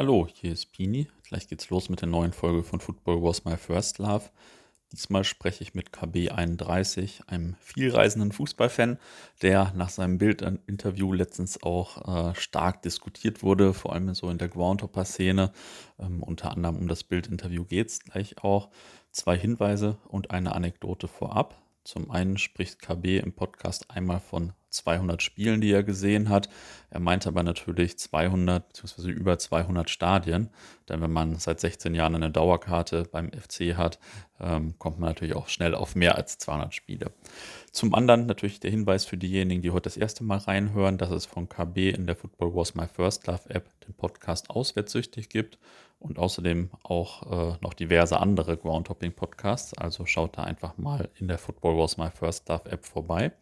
Hallo, hier ist Pini. Gleich geht's los mit der neuen Folge von Football Was My First Love. Diesmal spreche ich mit KB31, einem vielreisenden Fußballfan, der nach seinem Bildinterview letztens auch äh, stark diskutiert wurde, vor allem so in der Groundhopper-Szene. Ähm, unter anderem um das Bildinterview geht's gleich auch. Zwei Hinweise und eine Anekdote vorab. Zum einen spricht KB im Podcast einmal von 200 Spielen, die er gesehen hat. Er meinte aber natürlich 200 bzw. über 200 Stadien. Denn wenn man seit 16 Jahren eine Dauerkarte beim FC hat, ähm, kommt man natürlich auch schnell auf mehr als 200 Spiele. Zum anderen natürlich der Hinweis für diejenigen, die heute das erste Mal reinhören, dass es von KB in der Football Was My First Love App den Podcast Auswärtssüchtig gibt und außerdem auch äh, noch diverse andere Groundhopping-Podcasts. Also schaut da einfach mal in der Football Was My First Love App vorbei.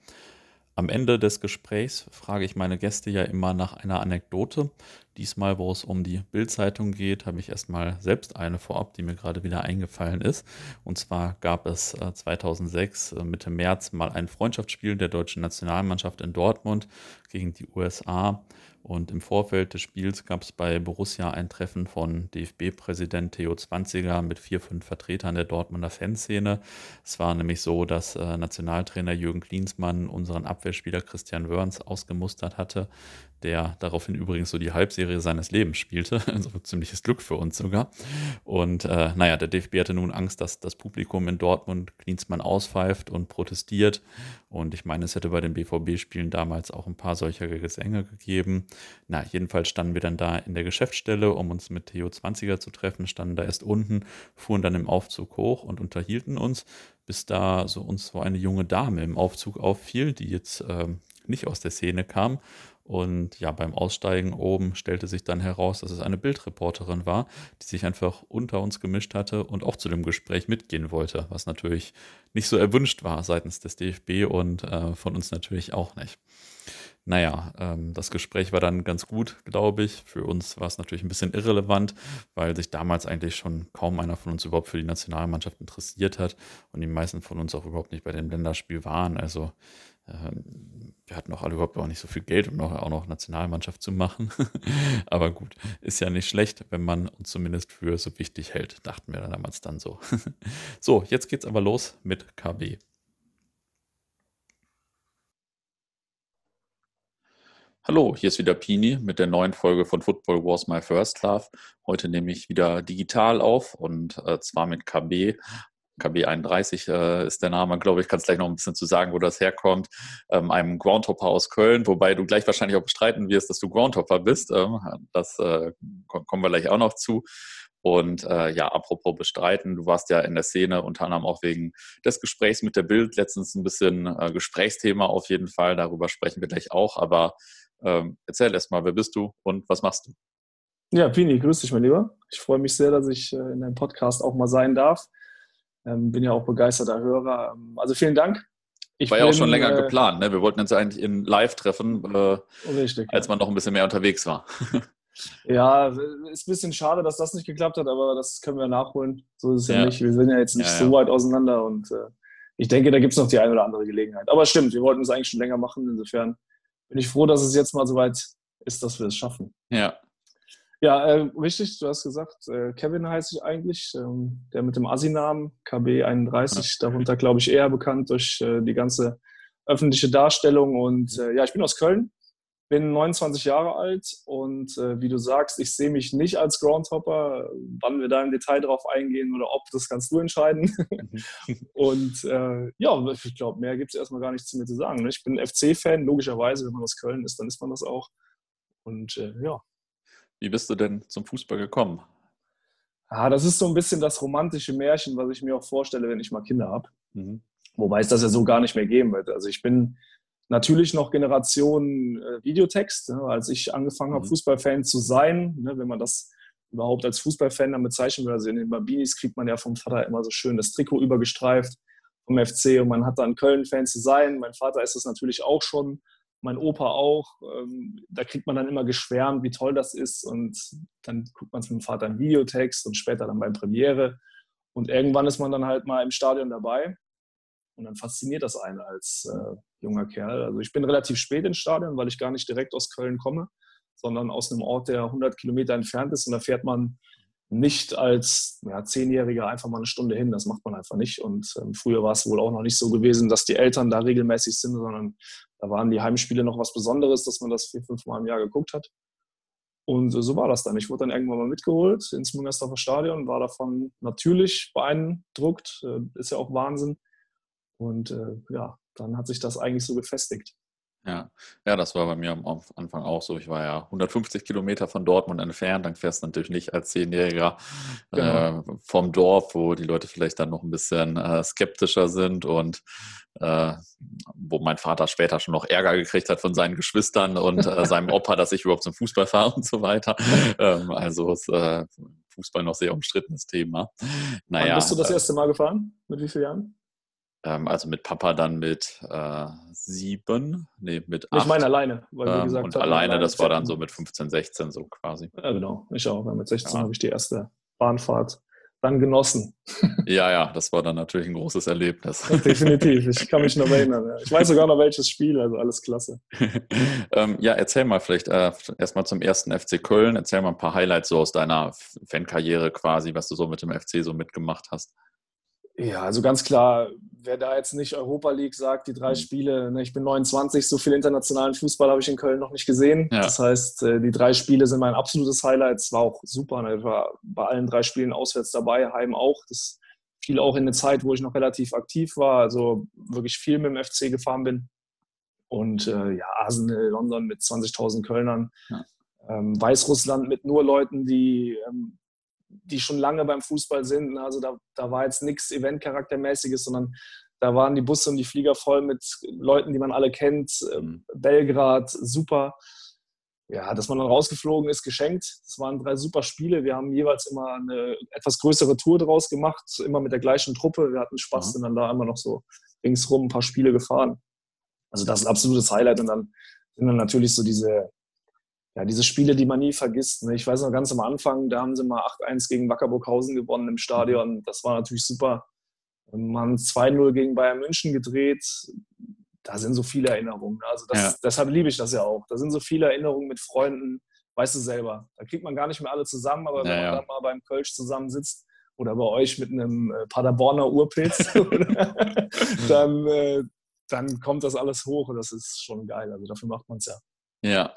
Am Ende des Gesprächs frage ich meine Gäste ja immer nach einer Anekdote. Diesmal, wo es um die Bildzeitung geht, habe ich erstmal selbst eine vorab, die mir gerade wieder eingefallen ist. Und zwar gab es 2006 äh, äh, Mitte März mal ein Freundschaftsspiel der deutschen Nationalmannschaft in Dortmund gegen die USA. Und im Vorfeld des Spiels gab es bei Borussia ein Treffen von DFB-Präsident Theo Zwanziger mit vier, fünf Vertretern der Dortmunder Fanszene. Es war nämlich so, dass äh, Nationaltrainer Jürgen Klinsmann unseren Abwehrspieler Christian Wörns ausgemustert hatte der daraufhin übrigens so die Halbserie seines Lebens spielte. Also ziemliches Glück für uns sogar. Und äh, naja, der DFB hatte nun Angst, dass das Publikum in Dortmund Klinsmann auspfeift und protestiert. Und ich meine, es hätte bei den BVB-Spielen damals auch ein paar solcher Gesänge gegeben. Na, jedenfalls standen wir dann da in der Geschäftsstelle, um uns mit Theo 20er zu treffen, standen da erst unten, fuhren dann im Aufzug hoch und unterhielten uns, bis da so uns so eine junge Dame im Aufzug auffiel, die jetzt äh, nicht aus der Szene kam und ja, beim Aussteigen oben stellte sich dann heraus, dass es eine Bildreporterin war, die sich einfach unter uns gemischt hatte und auch zu dem Gespräch mitgehen wollte, was natürlich nicht so erwünscht war seitens des DFB und äh, von uns natürlich auch nicht. Naja, ähm, das Gespräch war dann ganz gut, glaube ich. Für uns war es natürlich ein bisschen irrelevant, weil sich damals eigentlich schon kaum einer von uns überhaupt für die Nationalmannschaft interessiert hat und die meisten von uns auch überhaupt nicht bei dem Länderspiel waren. Also ähm, wir hatten auch alle überhaupt auch nicht so viel Geld, um noch, auch noch Nationalmannschaft zu machen. Aber gut, ist ja nicht schlecht, wenn man uns zumindest für so wichtig hält, dachten wir damals dann so. so, jetzt geht's aber los mit KB. Hallo, hier ist wieder Pini mit der neuen Folge von Football Wars My First Love. Heute nehme ich wieder digital auf und äh, zwar mit KB, KB31 äh, ist der Name, glaube ich, kannst gleich noch ein bisschen zu sagen, wo das herkommt, ähm, einem Groundhopper aus Köln, wobei du gleich wahrscheinlich auch bestreiten wirst, dass du Groundhopper bist. Ähm, das äh, kommen wir gleich auch noch zu. Und äh, ja, apropos bestreiten, du warst ja in der Szene unter anderem auch wegen des Gesprächs mit der Bild letztens ein bisschen äh, Gesprächsthema auf jeden Fall. Darüber sprechen wir gleich auch. Aber ähm, erzähl erst mal, wer bist du und was machst du? Ja, Pini, grüß dich, mein Lieber. Ich freue mich sehr, dass ich äh, in deinem Podcast auch mal sein darf. Ähm, bin ja auch begeisterter Hörer. Ähm, also vielen Dank. Ich War ja auch schon länger äh, geplant. Ne? Wir wollten uns eigentlich in Live treffen, äh, richtig, als man noch ein bisschen mehr unterwegs war. ja, ist ein bisschen schade, dass das nicht geklappt hat, aber das können wir nachholen. So ist es ja, ja nicht. Wir sind ja jetzt nicht ja, ja. so weit auseinander und äh, ich denke, da gibt es noch die eine oder andere Gelegenheit. Aber stimmt, wir wollten es eigentlich schon länger machen. Insofern bin ich froh, dass es jetzt mal soweit ist, dass wir es schaffen. Ja, ja, äh, richtig, du hast gesagt, äh, Kevin heiße ich eigentlich, ähm, der mit dem Assi-Namen, KB31, darunter glaube ich eher bekannt durch äh, die ganze öffentliche Darstellung. Und äh, ja, ich bin aus Köln, bin 29 Jahre alt und äh, wie du sagst, ich sehe mich nicht als Groundhopper. Wann wir da im Detail drauf eingehen oder ob, das kannst du entscheiden. und äh, ja, ich glaube, mehr gibt es erstmal gar nichts zu mir zu sagen. Ne? Ich bin FC-Fan, logischerweise, wenn man aus Köln ist, dann ist man das auch. Und ja, wie bist du denn zum Fußball gekommen? Ah, das ist so ein bisschen das romantische Märchen, was ich mir auch vorstelle, wenn ich mal Kinder habe. Mhm. Wobei es das ja so gar nicht mehr geben wird. Also ich bin natürlich noch Generation äh, Videotext. Ne? Als ich angefangen habe, mhm. Fußballfan zu sein, ne? wenn man das überhaupt als Fußballfan dann bezeichnen will, also in den Babinis kriegt man ja vom Vater immer so schön das Trikot übergestreift vom FC und man hat dann Köln-Fan zu sein. Mein Vater ist das natürlich auch schon mein Opa auch. Ähm, da kriegt man dann immer geschwärmt, wie toll das ist. Und dann guckt man es mit dem Vater im Videotext und später dann beim Premiere. Und irgendwann ist man dann halt mal im Stadion dabei. Und dann fasziniert das einen als äh, junger Kerl. Also ich bin relativ spät ins Stadion, weil ich gar nicht direkt aus Köln komme. sondern aus einem Ort, der 100 Kilometer entfernt ist. Und da fährt man nicht als ja, Zehnjähriger einfach mal eine Stunde hin. Das macht man einfach nicht. Und ähm, früher war es wohl auch noch nicht so gewesen, dass die Eltern da regelmäßig sind, sondern da waren die Heimspiele noch was Besonderes, dass man das vier, fünf Mal im Jahr geguckt hat. Und äh, so war das dann. Ich wurde dann irgendwann mal mitgeholt ins Müngersdorfer Stadion, war davon natürlich beeindruckt. Äh, ist ja auch Wahnsinn. Und äh, ja, dann hat sich das eigentlich so gefestigt. Ja. ja, das war bei mir am Anfang auch so. Ich war ja 150 Kilometer von Dortmund entfernt. Dann fährst du natürlich nicht als Zehnjähriger genau. äh, vom Dorf, wo die Leute vielleicht dann noch ein bisschen äh, skeptischer sind und äh, wo mein Vater später schon noch Ärger gekriegt hat von seinen Geschwistern und äh, seinem Opa, dass ich überhaupt zum Fußball fahre und so weiter. Ähm, also ist äh, Fußball noch sehr umstrittenes Thema. Naja, Wann bist du das äh, erste Mal gefahren? Mit wie vielen Jahren? Ähm, also mit Papa dann mit äh, sieben, nee, mit acht. Ich meine alleine, weil ähm, gesagt Und alleine, alleine, das war dann so mit 15, 16 so quasi. Ja, genau. Ich auch. Mit 16 ja. habe ich die erste Bahnfahrt dann genossen. Ja, ja, das war dann natürlich ein großes Erlebnis. Definitiv, ich kann mich noch erinnern. Ich weiß sogar noch welches Spiel, also alles klasse. ähm, ja, erzähl mal vielleicht äh, erstmal zum ersten FC Köln, erzähl mal ein paar Highlights so aus deiner Fankarriere quasi, was du so mit dem FC so mitgemacht hast. Ja, also ganz klar, wer da jetzt nicht Europa League sagt, die drei mhm. Spiele, ne, ich bin 29, so viel internationalen Fußball habe ich in Köln noch nicht gesehen. Ja. Das heißt, äh, die drei Spiele sind mein absolutes Highlight. Es war auch super. Ne? Ich war bei allen drei Spielen auswärts dabei, heim auch. Das fiel auch in eine Zeit, wo ich noch relativ aktiv war, also wirklich viel mit dem FC gefahren bin. Und äh, ja, Arsenal, London mit 20.000 Kölnern. Ja. Ähm, Weißrussland mit nur Leuten, die ähm, die schon lange beim Fußball sind. Also da, da war jetzt nichts Eventcharaktermäßiges, sondern da waren die Busse und die Flieger voll mit Leuten, die man alle kennt. Ähm, mhm. Belgrad, super. Ja, dass man dann rausgeflogen ist, geschenkt. Das waren drei super Spiele. Wir haben jeweils immer eine etwas größere Tour draus gemacht, immer mit der gleichen Truppe. Wir hatten Spaß, mhm. sind dann da immer noch so ringsrum ein paar Spiele gefahren. Also das ist ein absolutes Highlight. Und dann sind dann natürlich so diese, ja, diese Spiele, die man nie vergisst. Ne? Ich weiß noch ganz am Anfang, da haben sie mal 8-1 gegen Wackerburghausen gewonnen im Stadion. Das war natürlich super. Man 2-0 gegen Bayern München gedreht. Da sind so viele Erinnerungen. Also das, ja. deshalb liebe ich das ja auch. Da sind so viele Erinnerungen mit Freunden. Weißt du selber. Da kriegt man gar nicht mehr alle zusammen, aber wenn man dann mal beim Kölsch zusammensitzt oder bei euch mit einem äh, Paderborner Urpilz, dann, äh, dann kommt das alles hoch und das ist schon geil. Also dafür macht man es ja. Ja,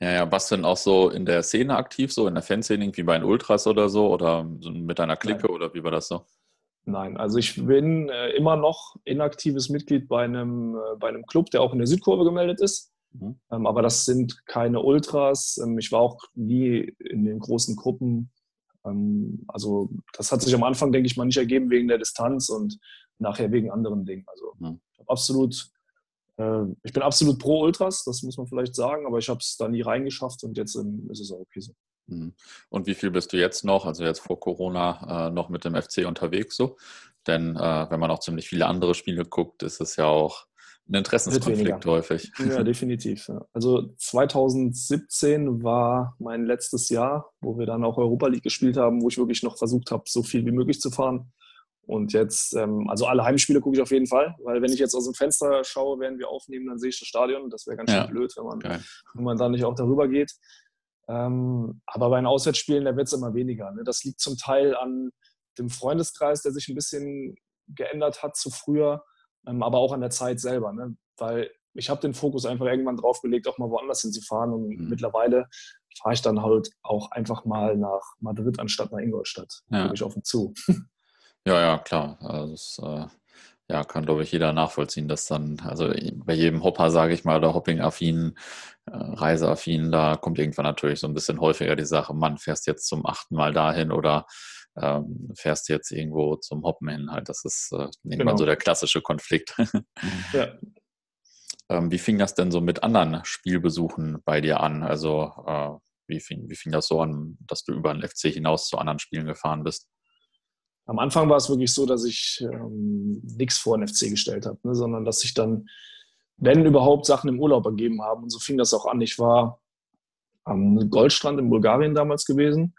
ja, ja, warst du denn auch so in der Szene aktiv, so in der Fanszene, wie bei den Ultras oder so oder mit deiner Clique Nein. oder wie war das so? Nein, also ich bin äh, immer noch inaktives Mitglied bei einem, äh, bei einem Club, der auch in der Südkurve gemeldet ist. Mhm. Ähm, aber das sind keine Ultras. Ähm, ich war auch nie in den großen Gruppen. Ähm, also das hat sich am Anfang, denke ich mal, nicht ergeben wegen der Distanz und nachher wegen anderen Dingen. Also mhm. absolut ich bin absolut pro Ultras, das muss man vielleicht sagen, aber ich habe es da nie reingeschafft und jetzt ist es auch okay so. Mhm. Und wie viel bist du jetzt noch, also jetzt vor Corona, äh, noch mit dem FC unterwegs so? Denn äh, wenn man auch ziemlich viele andere Spiele guckt, ist es ja auch ein Interessenskonflikt häufig. Ja, definitiv. Ja. Also 2017 war mein letztes Jahr, wo wir dann auch Europa League gespielt haben, wo ich wirklich noch versucht habe, so viel wie möglich zu fahren. Und jetzt, ähm, also alle Heimspiele gucke ich auf jeden Fall, weil wenn ich jetzt aus dem Fenster schaue, während wir aufnehmen, dann sehe ich das Stadion. Das wäre ganz schön blöd, wenn man, wenn man da nicht auch darüber geht. Ähm, aber bei den Auswärtsspielen, da wird es immer weniger. Ne? Das liegt zum Teil an dem Freundeskreis, der sich ein bisschen geändert hat zu früher, ähm, aber auch an der Zeit selber. Ne? Weil ich habe den Fokus einfach irgendwann drauf gelegt, auch mal woanders hinzufahren. Und mhm. mittlerweile fahre ich dann halt auch einfach mal nach Madrid anstatt nach Ingolstadt. Ja. Wirklich auf und zu. Ja, ja, klar. Also das äh, ja, kann, glaube ich, jeder nachvollziehen, dass dann, also bei jedem Hopper, sage ich mal, oder Hopping-affin, äh, Reiseaffin, da kommt irgendwann natürlich so ein bisschen häufiger die Sache, Mann, fährst jetzt zum achten Mal dahin oder ähm, fährst jetzt irgendwo zum Hoppen hin. Halt, das ist äh, irgendwann genau. so der klassische Konflikt. ja. ähm, wie fing das denn so mit anderen Spielbesuchen bei dir an? Also äh, wie, fing, wie fing das so an, dass du über den FC hinaus zu anderen Spielen gefahren bist? Am Anfang war es wirklich so, dass ich ähm, nichts vor den FC gestellt habe, ne, sondern dass sich dann, wenn überhaupt, Sachen im Urlaub ergeben haben. Und so fing das auch an. Ich war am Goldstrand in Bulgarien damals gewesen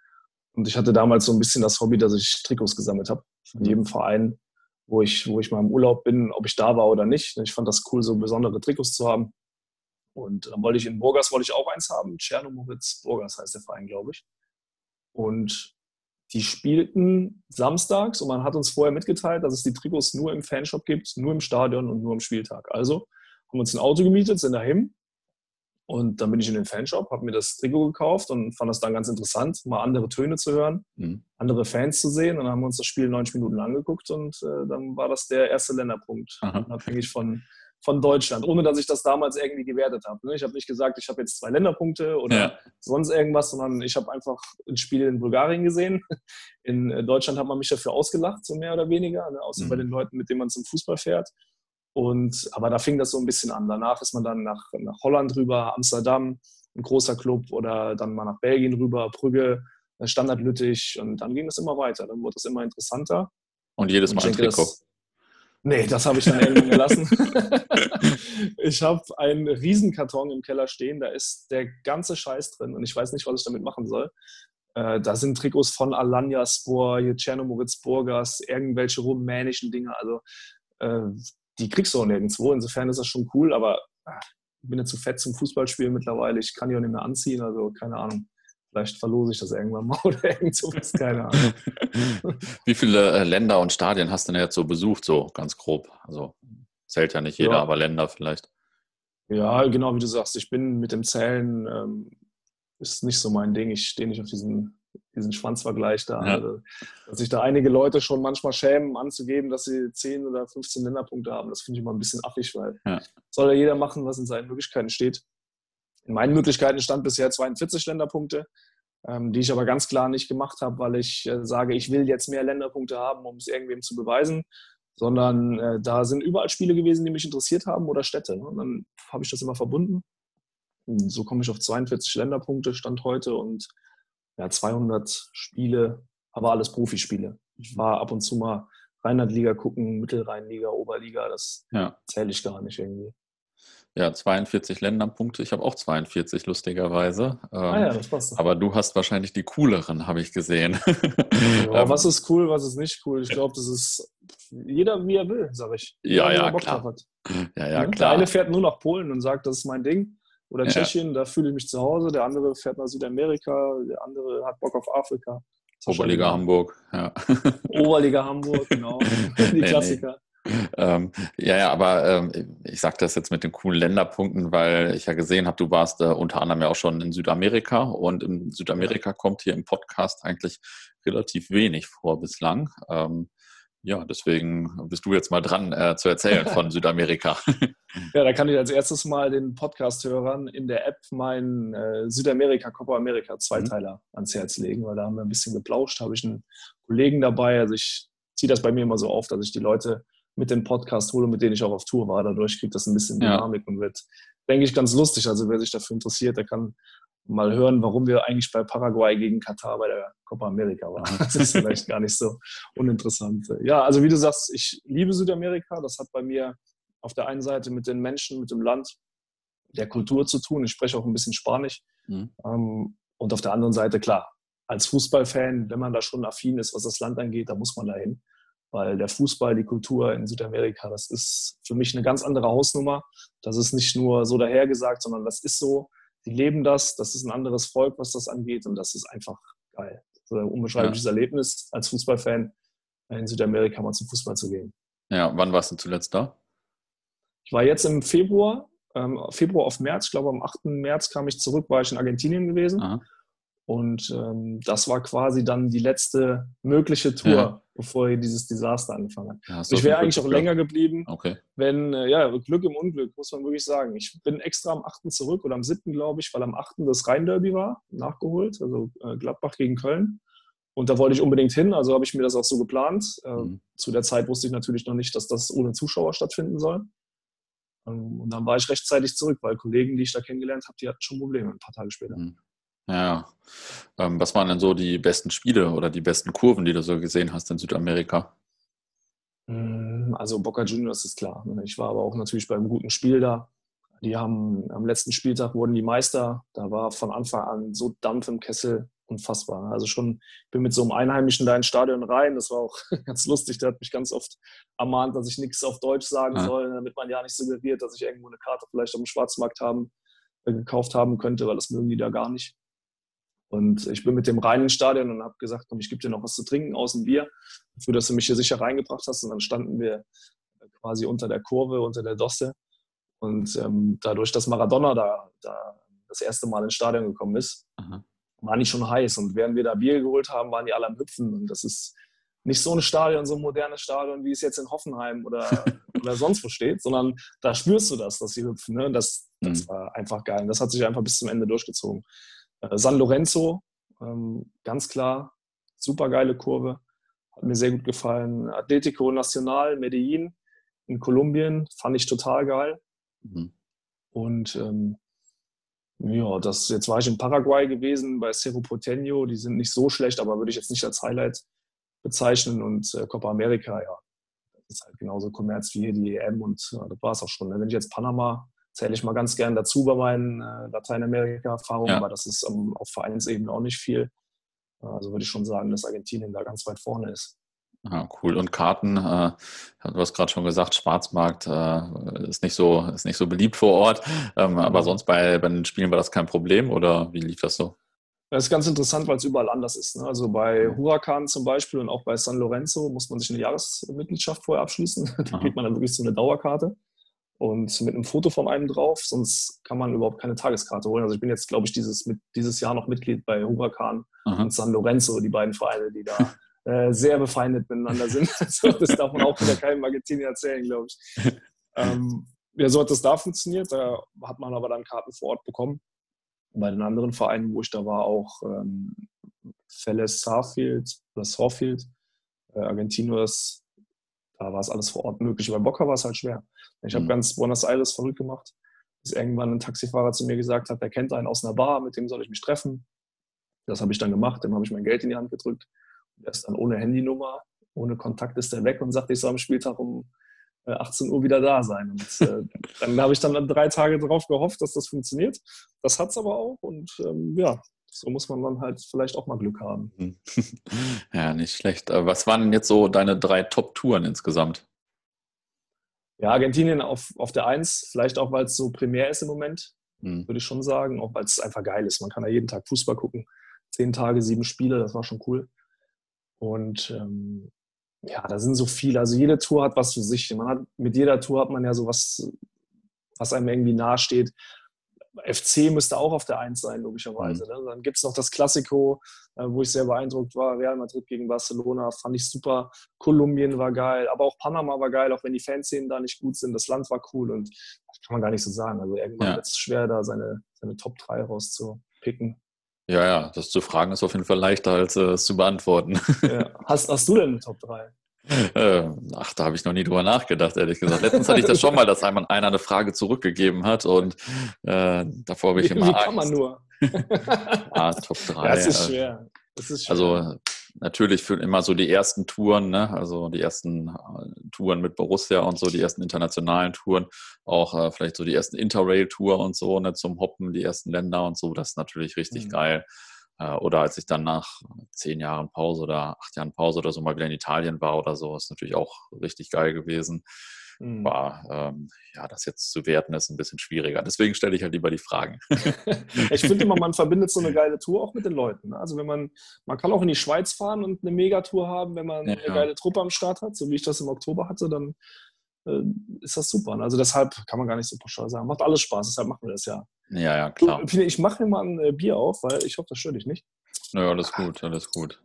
und ich hatte damals so ein bisschen das Hobby, dass ich Trikots gesammelt habe von jedem Verein, wo ich, wo ich mal im Urlaub bin, ob ich da war oder nicht. Ich fand das cool, so besondere Trikots zu haben. Und dann wollte ich in Burgas wollte ich auch eins haben. Tschernomoritz Burgas heißt der Verein, glaube ich. Und die spielten samstags und man hat uns vorher mitgeteilt, dass es die Trikots nur im Fanshop gibt, nur im Stadion und nur am Spieltag. Also haben wir uns ein Auto gemietet, sind dahin und dann bin ich in den Fanshop, habe mir das Trikot gekauft und fand das dann ganz interessant, mal andere Töne zu hören, mhm. andere Fans zu sehen. Und dann haben wir uns das Spiel 90 Minuten angeguckt und äh, dann war das der erste Länderpunkt, abhängig von, von Deutschland, ohne dass ich das damals irgendwie gewertet habe. Ne? Ich habe nicht gesagt, ich habe jetzt zwei Länderpunkte oder ja. sonst irgendwas, sondern ich habe einfach ein Spiel in Bulgarien gesehen. In äh, Deutschland hat man mich dafür ausgelacht, so mehr oder weniger, ne? außer mhm. bei den Leuten, mit denen man zum Fußball fährt. Und, aber da fing das so ein bisschen an. Danach ist man dann nach, nach Holland rüber, Amsterdam, ein großer Club, oder dann mal nach Belgien rüber, Brügge, äh, Standard Lüttich. Und dann ging es immer weiter. Dann wurde es immer interessanter. Und jedes Mal ein Trikot? Das, nee, das habe ich dann irgendwann gelassen. ich habe einen Riesenkarton im Keller stehen. Da ist der ganze Scheiß drin. Und ich weiß nicht, was ich damit machen soll. Äh, da sind Trikots von Alanya Spor, Tschernomoritz Burgas, irgendwelche rumänischen Dinge. Also äh, die kriegst du auch nirgendwo. Insofern ist das schon cool, aber ah, ich bin ja zu fett zum Fußballspielen mittlerweile. Ich kann die auch nicht mehr anziehen, also keine Ahnung. Vielleicht verlose ich das irgendwann mal oder irgend sowas, keine Ahnung. Wie viele äh, Länder und Stadien hast du denn jetzt so besucht, so ganz grob? Also zählt ja nicht jeder, ja. aber Länder vielleicht. Ja, genau wie du sagst. Ich bin mit dem Zählen, ähm, ist nicht so mein Ding. Ich stehe nicht auf diesen diesen Schwanzvergleich da. Ja. Also, dass sich da einige Leute schon manchmal schämen, anzugeben, dass sie 10 oder 15 Länderpunkte haben. Das finde ich immer ein bisschen affig, weil ja. soll ja jeder machen, was in seinen Möglichkeiten steht. In meinen Möglichkeiten stand bisher 42 Länderpunkte, ähm, die ich aber ganz klar nicht gemacht habe, weil ich äh, sage, ich will jetzt mehr Länderpunkte haben, um es irgendwem zu beweisen, sondern äh, da sind überall Spiele gewesen, die mich interessiert haben oder Städte. Und dann habe ich das immer verbunden. Und so komme ich auf 42 Länderpunkte, Stand heute und ja, 200 Spiele, aber alles Profispiele. Ich war ab und zu mal Rheinland-Liga gucken, Mittelrheinliga, Oberliga, das ja. zähle ich gar nicht irgendwie. Ja, 42 Länderpunkte. Ich habe auch 42, lustigerweise. Ah ja, das passt. Aber du hast wahrscheinlich die cooleren, habe ich gesehen. Ja, ähm, was ist cool, was ist nicht cool? Ich glaube, das ist jeder, wie er will, sage ich. Jeder, ja, ja, klar. Ja, ja, klar. Der eine fährt nur nach Polen und sagt, das ist mein Ding. Oder ja. Tschechien, da fühle ich mich zu Hause. Der andere fährt nach Südamerika, der andere hat Bock auf Afrika. Oberliga Hamburg, ja. Oberliga Hamburg, genau. Die Klassiker. Ähm, ja, ja, aber ähm, ich sage das jetzt mit den coolen Länderpunkten, weil ich ja gesehen habe, du warst äh, unter anderem ja auch schon in Südamerika und in Südamerika kommt hier im Podcast eigentlich relativ wenig vor bislang. Ähm, ja, deswegen bist du jetzt mal dran äh, zu erzählen von Südamerika. ja, da kann ich als erstes mal den Podcast-Hörern in der App meinen äh, Südamerika, Copa America Zweiteiler mhm. ans Herz legen, weil da haben wir ein bisschen geplauscht, habe ich einen Kollegen dabei. Also ich ziehe das bei mir immer so auf, dass ich die Leute mit dem Podcast hole, mit denen ich auch auf Tour war. Dadurch kriegt das ein bisschen Dynamik ja. und wird, denke ich, ganz lustig. Also wer sich dafür interessiert, der kann mal hören, warum wir eigentlich bei Paraguay gegen Katar bei der Copa America waren. Das ist vielleicht gar nicht so uninteressant. Ja, also wie du sagst, ich liebe Südamerika. Das hat bei mir auf der einen Seite mit den Menschen, mit dem Land, der Kultur zu tun. Ich spreche auch ein bisschen Spanisch. Mhm. Ähm, und auf der anderen Seite, klar, als Fußballfan, wenn man da schon affin ist, was das Land angeht, da muss man dahin. Weil der Fußball, die Kultur in Südamerika, das ist für mich eine ganz andere Hausnummer. Das ist nicht nur so dahergesagt, sondern das ist so die leben das, das ist ein anderes Volk, was das angeht und das ist einfach geil. So ein unbeschreibliches ja. Erlebnis als Fußballfan in Südamerika mal zum Fußball zu gehen. Ja, wann warst du zuletzt da? Ich war jetzt im Februar, ähm, Februar auf März, ich glaube am 8. März kam ich zurück, war ich in Argentinien gewesen. Aha. Und ähm, das war quasi dann die letzte mögliche Tour, ja. bevor dieses Desaster angefangen hat. Ja, ich wäre eigentlich auch länger geblieben, okay. wenn, äh, ja, Glück im Unglück, muss man wirklich sagen. Ich bin extra am 8. zurück oder am 7. glaube ich, weil am 8. das Rhein-Derby war, nachgeholt, also äh, Gladbach gegen Köln. Und da wollte ich unbedingt hin, also habe ich mir das auch so geplant. Äh, mhm. Zu der Zeit wusste ich natürlich noch nicht, dass das ohne Zuschauer stattfinden soll. Ähm, und dann war ich rechtzeitig zurück, weil Kollegen, die ich da kennengelernt habe, die hatten schon Probleme ein paar Tage später. Mhm. Ja. Ähm, was waren denn so die besten Spiele oder die besten Kurven, die du so gesehen hast in Südamerika? Mm, also Boca Juniors ist klar. Ne? Ich war aber auch natürlich beim guten Spiel da. Die haben am letzten Spieltag wurden die Meister. Da war von Anfang an so Dampf im Kessel, unfassbar. Also schon bin mit so einem Einheimischen da ins Stadion rein. Das war auch ganz lustig. Der hat mich ganz oft ermahnt, dass ich nichts auf Deutsch sagen ja. soll, damit man ja nicht suggeriert, dass ich irgendwo eine Karte vielleicht auf dem Schwarzmarkt haben gekauft haben könnte, weil das mögen die da gar nicht. Und ich bin mit dem rein ins Stadion und habe gesagt, komm, ich gebe dir noch was zu trinken, aus dem Bier, dafür, dass du mich hier sicher reingebracht hast. Und dann standen wir quasi unter der Kurve, unter der Dosse. Und ähm, dadurch, dass Maradona da, da, das erste Mal ins Stadion gekommen ist, Aha. waren die schon heiß. Und während wir da Bier geholt haben, waren die alle am Hüpfen. Und das ist nicht so ein Stadion, so ein modernes Stadion, wie es jetzt in Hoffenheim oder, oder sonst wo steht, sondern da spürst du das, dass sie hüpfen. Ne? Das, das mhm. war einfach geil. Und das hat sich einfach bis zum Ende durchgezogen. Äh, San Lorenzo, ähm, ganz klar, super geile Kurve, hat mir sehr gut gefallen. Atletico Nacional, Medellin in Kolumbien, fand ich total geil. Mhm. Und ähm, ja, das, jetzt war ich in Paraguay gewesen bei Cerro Porteño, die sind nicht so schlecht, aber würde ich jetzt nicht als Highlight bezeichnen. Und äh, Copa America, ja, das ist halt genauso Kommerz wie hier die EM und ja, das war es auch schon. Ne? Wenn ich jetzt Panama zähle ich mal ganz gern dazu bei meinen äh, Lateinamerika-Erfahrungen, ja. aber das ist ähm, auf Vereinsebene auch nicht viel. Also würde ich schon sagen, dass Argentinien da ganz weit vorne ist. Ja, cool. Und Karten, äh, du hast gerade schon gesagt, Schwarzmarkt äh, ist, nicht so, ist nicht so beliebt vor Ort. Ähm, aber mhm. sonst bei, bei den Spielen war das kein Problem oder wie lief das so? Das ist ganz interessant, weil es überall anders ist. Ne? Also bei Huracan zum Beispiel und auch bei San Lorenzo muss man sich eine Jahresmitgliedschaft vorher abschließen. da kriegt man dann wirklich so eine Dauerkarte und mit einem Foto von einem drauf, sonst kann man überhaupt keine Tageskarte holen. Also ich bin jetzt, glaube ich, dieses, mit, dieses Jahr noch Mitglied bei Huracan Aha. und San Lorenzo, die beiden Vereine, die da äh, sehr befeindet miteinander sind. Also das darf man auch wieder keinem Argentinier erzählen, glaube ich. Ähm, ja, so hat das da funktioniert. Da hat man aber dann Karten vor Ort bekommen. Bei den anderen Vereinen, wo ich da war, auch ähm, Felles Sarfield oder Sawfield, äh, Argentinos, da war es alles vor Ort möglich. Bei Boca war es halt schwer. Ich habe mhm. ganz Buenos Aires verrückt gemacht, bis irgendwann ein Taxifahrer zu mir gesagt hat, der kennt einen aus einer Bar, mit dem soll ich mich treffen. Das habe ich dann gemacht, dem habe ich mein Geld in die Hand gedrückt. Der ist dann ohne Handynummer, ohne Kontakt ist er weg und sagt, ich soll am Spieltag um 18 äh, Uhr wieder da sein. Und äh, dann habe ich dann drei Tage darauf gehofft, dass das funktioniert. Das hat es aber auch und ähm, ja, so muss man dann halt vielleicht auch mal Glück haben. Hm. Ja, nicht schlecht. Äh, was waren denn jetzt so deine drei Top-Touren insgesamt? Ja, Argentinien auf, auf der Eins, vielleicht auch, weil es so primär ist im Moment, mhm. würde ich schon sagen, auch weil es einfach geil ist. Man kann da jeden Tag Fußball gucken. Zehn Tage, sieben Spiele, das war schon cool. Und ähm, ja, da sind so viele. Also jede Tour hat was für sich. Man hat, mit jeder Tour hat man ja so was, was einem irgendwie nahesteht. FC müsste auch auf der Eins sein, logischerweise. Mhm. Ne? Dann gibt es noch das Klassiko, äh, wo ich sehr beeindruckt war. Real Madrid gegen Barcelona fand ich super. Kolumbien war geil, aber auch Panama war geil, auch wenn die Fanszenen da nicht gut sind. Das Land war cool und das kann man gar nicht so sagen. Also irgendwann ja. wird es schwer, da seine, seine Top 3 rauszupicken. Ja, ja, das zu fragen ist auf jeden Fall leichter, als äh, es zu beantworten. Ja. Hast, hast du denn eine Top 3? Äh, ach, da habe ich noch nie drüber nachgedacht, ehrlich gesagt. Letztens hatte ich das schon mal, dass einmal einer eine Frage zurückgegeben hat und äh, davor habe ich immer. Wie kann man nur? ah, Top 3. Ja, das ist schwer. Das ist schwer. Also natürlich für immer so die ersten Touren, ne? also die ersten äh, Touren mit Borussia und so, die ersten internationalen Touren, auch äh, vielleicht so die ersten Interrail-Tour und so, ne? zum Hoppen, die ersten Länder und so, das ist natürlich richtig mhm. geil. Äh, oder als ich dann nach zehn Jahren Pause oder acht Jahren Pause oder so mal wieder in Italien war oder so, ist natürlich auch richtig geil gewesen. Mhm. War, ähm, ja, das jetzt zu werten ist ein bisschen schwieriger. Deswegen stelle ich halt lieber die Fragen. ich finde immer, man verbindet so eine geile Tour auch mit den Leuten. Ne? Also wenn man, man kann auch in die Schweiz fahren und eine Megatour haben, wenn man ja, eine geile Truppe am Start hat, so wie ich das im Oktober hatte, dann ist das super. Also deshalb kann man gar nicht so pauschal sagen. Macht alles Spaß, deshalb machen wir das ja. Ja, ja, klar. Du, ich mache mir mal ein äh, Bier auf, weil ich hoffe, das stört dich nicht. Naja, alles gut, alles gut.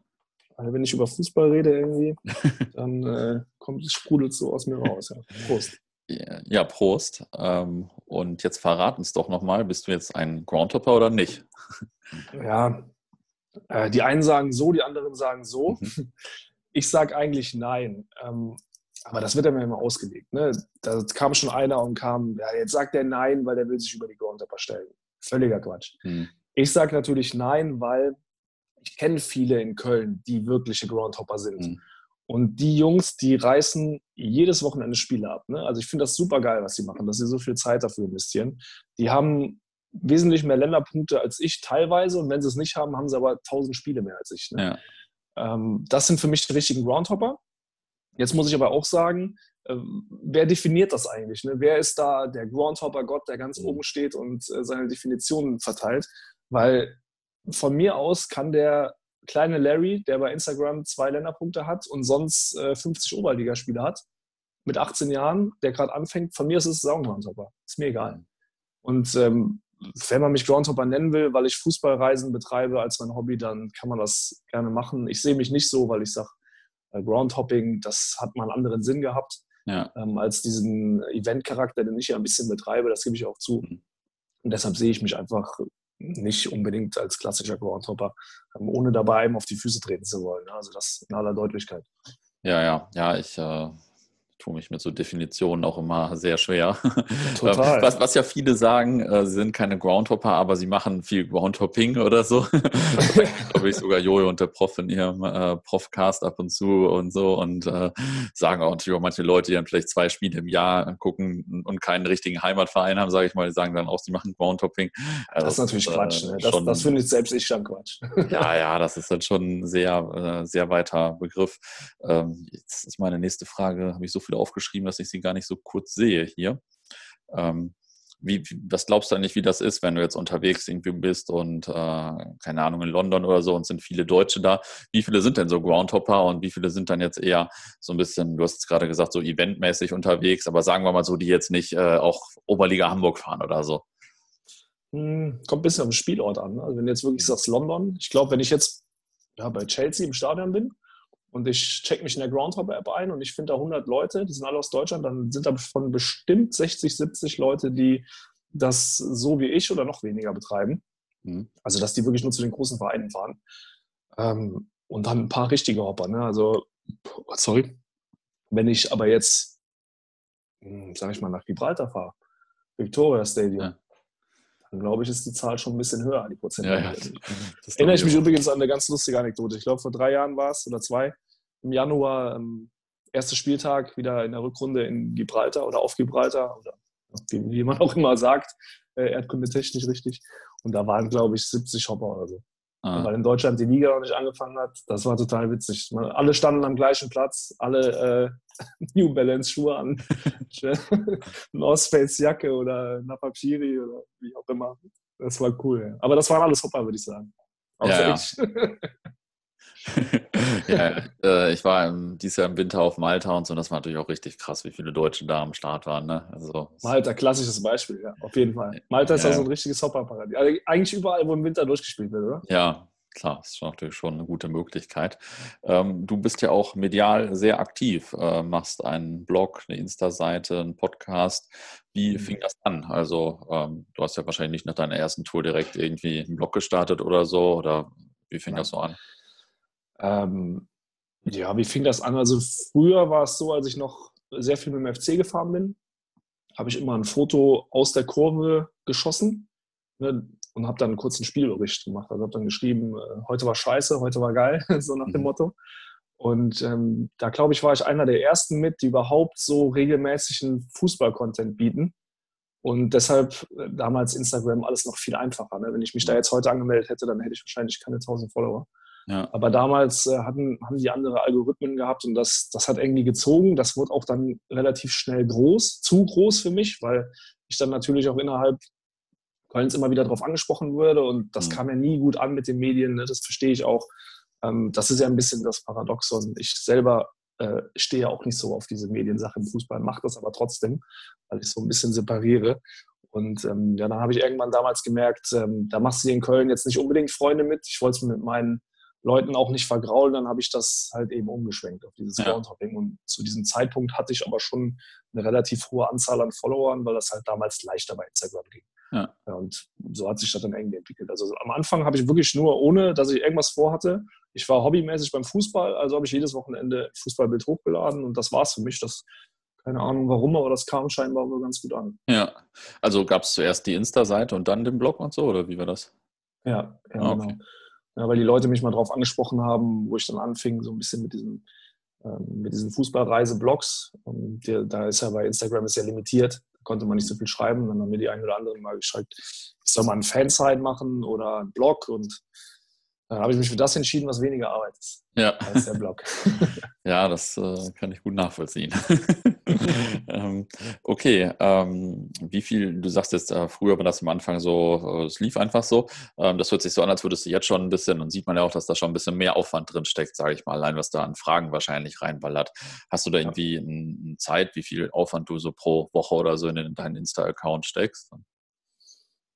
Also wenn ich über Fußball rede irgendwie, dann äh, kommt es sprudelt so aus mir raus. Ja. Prost. Ja, Prost. Ähm, und jetzt verrat uns doch nochmal, bist du jetzt ein Groundhopper oder nicht? Ja, äh, die einen sagen so, die anderen sagen so. Mhm. Ich sage eigentlich nein. Ähm, aber das wird ja immer ausgelegt. Ne? Da kam schon einer und kam, ja, jetzt sagt er nein, weil der will sich über die Groundhopper stellen. Völliger Quatsch. Mhm. Ich sage natürlich nein, weil ich kenne viele in Köln, die wirkliche Groundhopper sind. Mhm. Und die Jungs, die reißen jedes Wochenende Spiele ab. Ne? Also ich finde das super geil, was sie machen, dass sie so viel Zeit dafür investieren. Die haben wesentlich mehr Länderpunkte als ich teilweise und wenn sie es nicht haben, haben sie aber tausend Spiele mehr als ich. Ne? Ja. Ähm, das sind für mich die richtigen Groundhopper. Jetzt muss ich aber auch sagen, ähm, wer definiert das eigentlich? Ne? Wer ist da der Groundhopper-Gott, der ganz mhm. oben steht und äh, seine Definitionen verteilt? Weil von mir aus kann der kleine Larry, der bei Instagram zwei Länderpunkte hat und sonst äh, 50 Oberligaspiele hat, mit 18 Jahren, der gerade anfängt, von mir ist es ein Groundhopper. Ist mir egal. Und ähm, wenn man mich Groundhopper nennen will, weil ich Fußballreisen betreibe als mein Hobby, dann kann man das gerne machen. Ich sehe mich nicht so, weil ich sage, äh, Groundhopping, das hat mal einen anderen Sinn gehabt ja. ähm, als diesen Event-Charakter, den ich ja ein bisschen betreibe. Das gebe ich auch zu. Mhm. Und deshalb sehe ich mich einfach nicht unbedingt als klassischer Groundhopper, ähm, ohne dabei einem auf die Füße treten zu wollen. Also das in aller Deutlichkeit. Ja, ja, ja, ich äh, tue mich mit so Definitionen auch immer sehr schwer. Total. Was, was ja viele sagen, äh, sie sind keine Groundhopper, aber sie machen viel Groundhopping oder so. glaube ich sogar Jojo und der Prof in ihrem äh, Profcast ab und zu und so und äh, sagen auch natürlich auch manche Leute, die dann vielleicht zwei Spiele im Jahr gucken und keinen richtigen Heimatverein haben, sage ich mal, die sagen dann auch, sie machen Groundhopping. Also, das ist natürlich das, Quatsch. Ne? Das, das finde ich selbst ich dann Quatsch. ja, ja, das ist dann schon ein sehr, äh, sehr weiter Begriff. Ähm, jetzt ist meine nächste Frage, habe ich so viel aufgeschrieben, dass ich sie gar nicht so kurz sehe hier. Ähm, wie, was glaubst du eigentlich, wie das ist, wenn du jetzt unterwegs irgendwie bist und äh, keine Ahnung in London oder so und sind viele Deutsche da? Wie viele sind denn so Groundhopper und wie viele sind dann jetzt eher so ein bisschen, du hast es gerade gesagt, so eventmäßig unterwegs, aber sagen wir mal so, die jetzt nicht äh, auch Oberliga Hamburg fahren oder so? Hm, kommt ein bisschen am Spielort an. Also wenn du jetzt wirklich sagst London, ich glaube, wenn ich jetzt ja, bei Chelsea im Stadion bin, und ich check mich in der Groundhopper-App ein und ich finde da 100 Leute, die sind alle aus Deutschland, dann sind davon bestimmt 60, 70 Leute, die das so wie ich oder noch weniger betreiben. Mhm. Also, dass die wirklich nur zu den großen Vereinen fahren. Ähm, und dann ein paar richtige Hopper. Ne? Also, sorry, wenn ich aber jetzt, hm, sage ich mal, nach Gibraltar fahre, Victoria Stadium, ja. dann glaube ich, ist die Zahl schon ein bisschen höher, die Prozent. Ja, ja. Erinnere ich mich übrigens an eine ganz lustige Anekdote. Ich glaube, vor drei Jahren war es oder zwei, im Januar, ähm, erster Spieltag, wieder in der Rückrunde in Gibraltar oder auf Gibraltar oder wie, wie man auch immer sagt, äh, erdkundetechnisch richtig. Und da waren, glaube ich, 70 Hopper oder so. Ah. Weil in Deutschland die Liga noch nicht angefangen hat. Das war total witzig. Man, alle standen am gleichen Platz, alle äh, New Balance Schuhe an, North Face Jacke oder Napapiri oder wie auch immer. Das war cool. Ja. Aber das waren alles Hopper, würde ich sagen. Auch ja. Ja. ja, äh, ich war im, dieses Jahr im Winter auf Malta und so, und das war natürlich auch richtig krass, wie viele Deutsche da am Start waren. Ne? Also, Malta, klassisches Beispiel, ja, auf jeden Fall. Malta ist ja, also ein richtiges Hopperparadies. Also eigentlich überall, wo im Winter durchgespielt wird, oder? Ja, klar, das ist natürlich schon eine gute Möglichkeit. Ähm, du bist ja auch medial sehr aktiv, äh, machst einen Blog, eine Insta-Seite, einen Podcast. Wie mhm. fing das an? Also, ähm, du hast ja wahrscheinlich nicht nach deiner ersten Tour direkt irgendwie einen Blog gestartet oder so, oder wie fing Nein. das so an? Ähm, ja, wie fing das an? Also früher war es so, als ich noch sehr viel mit dem FC gefahren bin, habe ich immer ein Foto aus der Kurve geschossen ne, und habe dann einen kurzen Spielbericht gemacht. Also habe dann geschrieben, äh, heute war scheiße, heute war geil, so nach dem mhm. Motto. Und ähm, da glaube ich, war ich einer der ersten mit, die überhaupt so regelmäßigen Fußball-Content bieten. Und deshalb äh, damals Instagram alles noch viel einfacher. Ne? Wenn ich mich da jetzt heute angemeldet hätte, dann hätte ich wahrscheinlich keine 1000 Follower. Ja. Aber damals äh, hatten, haben die andere Algorithmen gehabt und das, das hat irgendwie gezogen. Das wurde auch dann relativ schnell groß, zu groß für mich, weil ich dann natürlich auch innerhalb Kölns immer wieder darauf angesprochen wurde und das mhm. kam ja nie gut an mit den Medien. Ne? Das verstehe ich auch. Ähm, das ist ja ein bisschen das Paradoxon. Ich selber äh, stehe ja auch nicht so auf diese Mediensache im Fußball, mache das aber trotzdem, weil ich so ein bisschen separiere. Und ähm, ja, dann habe ich irgendwann damals gemerkt, ähm, da machst du dir in Köln jetzt nicht unbedingt Freunde mit. Ich wollte es mit meinen Leuten auch nicht vergraulen, dann habe ich das halt eben umgeschwenkt auf dieses ja. Groundhopping. Und zu diesem Zeitpunkt hatte ich aber schon eine relativ hohe Anzahl an Followern, weil das halt damals leichter bei Instagram ging. Ja. ja und so hat sich das dann irgendwie entwickelt. Also am Anfang habe ich wirklich nur, ohne dass ich irgendwas vorhatte, ich war hobbymäßig beim Fußball, also habe ich jedes Wochenende Fußballbild hochgeladen und das war es für mich. Das, keine Ahnung warum, aber das kam scheinbar wohl ganz gut an. Ja, also gab es zuerst die Insta-Seite und dann den Blog und so, oder wie war das? Ja, ja ah, okay. genau. Ja, weil die Leute mich mal darauf angesprochen haben, wo ich dann anfing, so ein bisschen mit diesen, ähm, mit diesen Fußballreise-Blogs. da ist ja bei Instagram ist ja limitiert, da konnte man nicht so viel schreiben. Dann haben mir die einen oder anderen mal geschrieben, ich soll mal einen Fansite machen oder einen Blog und Dann habe ich mich für das entschieden, was weniger Arbeit ist. Ja. Als der Blog. ja, das äh, kann ich gut nachvollziehen. ähm, okay, ähm, wie viel, du sagst jetzt, äh, früher war das am Anfang so, äh, es lief einfach so. Ähm, das hört sich so an, als würdest du jetzt schon ein bisschen, und sieht man ja auch, dass da schon ein bisschen mehr Aufwand drin steckt, sage ich mal, allein was da an Fragen wahrscheinlich reinballert. Hast du da irgendwie eine Zeit, wie viel Aufwand du so pro Woche oder so in deinen Insta-Account steckst?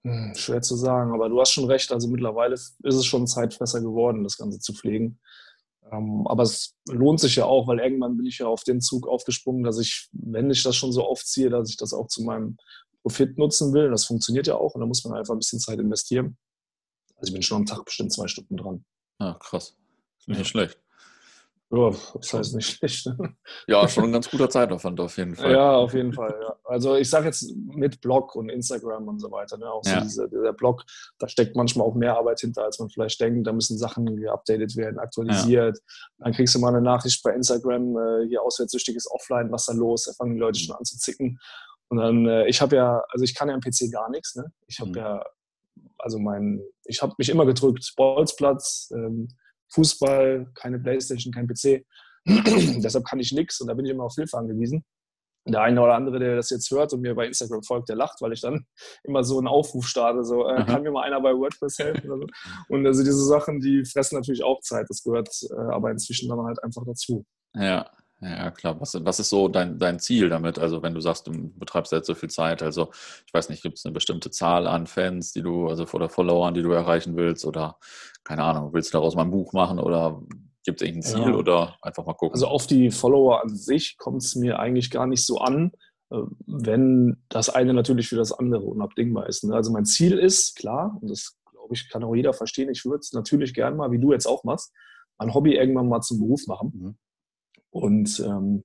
Hm, schwer zu sagen, aber du hast schon recht. Also mittlerweile ist es schon Zeitfresser geworden, das Ganze zu pflegen. Ähm, aber es lohnt sich ja auch, weil irgendwann bin ich ja auf den Zug aufgesprungen, dass ich, wenn ich das schon so aufziehe, dass ich das auch zu meinem Profit nutzen will. Das funktioniert ja auch und da muss man einfach ein bisschen Zeit investieren. Also ich bin schon am Tag bestimmt zwei Stunden dran. Ah, krass. Nicht ja. schlecht. Ja, das heißt nicht schlecht. Ne? Ja, schon ein ganz guter Zeitaufwand auf jeden Fall. Ja, auf jeden Fall. Ja. Also ich sage jetzt mit Blog und Instagram und so weiter. Ne? Auch so ja. diese, dieser Blog, da steckt manchmal auch mehr Arbeit hinter, als man vielleicht denkt. Da müssen Sachen geupdatet werden, aktualisiert. Ja. Dann kriegst du mal eine Nachricht bei Instagram, äh, hier auswärtssüchtiges Offline, was da los? Da fangen die Leute schon an zu zicken. Und dann, äh, ich habe ja, also ich kann ja am PC gar nichts. Ne? Ich habe mhm. ja, also mein, ich habe mich immer gedrückt, Bolzplatz, ähm, Fußball, keine Playstation, kein PC. Deshalb kann ich nichts und da bin ich immer auf Hilfe angewiesen. Der eine oder andere, der das jetzt hört und mir bei Instagram folgt, der lacht, weil ich dann immer so einen Aufruf starte, so, äh, kann mir mal einer bei WordPress helfen? So. Und also diese Sachen, die fressen natürlich auch Zeit. Das gehört äh, aber inzwischen dann halt einfach dazu. Ja, ja, klar. Was, was ist so dein, dein Ziel damit? Also, wenn du sagst, du betreibst jetzt so viel Zeit, also ich weiß nicht, gibt es eine bestimmte Zahl an Fans, die du, also oder Followern, die du erreichen willst? Oder keine Ahnung, willst du daraus mal ein Buch machen oder gibt es irgendein Ziel ja. oder einfach mal gucken? Also auf die Follower an sich kommt es mir eigentlich gar nicht so an, äh, wenn das eine natürlich für das andere unabdingbar ist. Ne? Also mein Ziel ist, klar, und das glaube ich, kann auch jeder verstehen, ich würde es natürlich gerne mal, wie du jetzt auch machst, mein Hobby irgendwann mal zum Beruf machen. Mhm. Und ähm,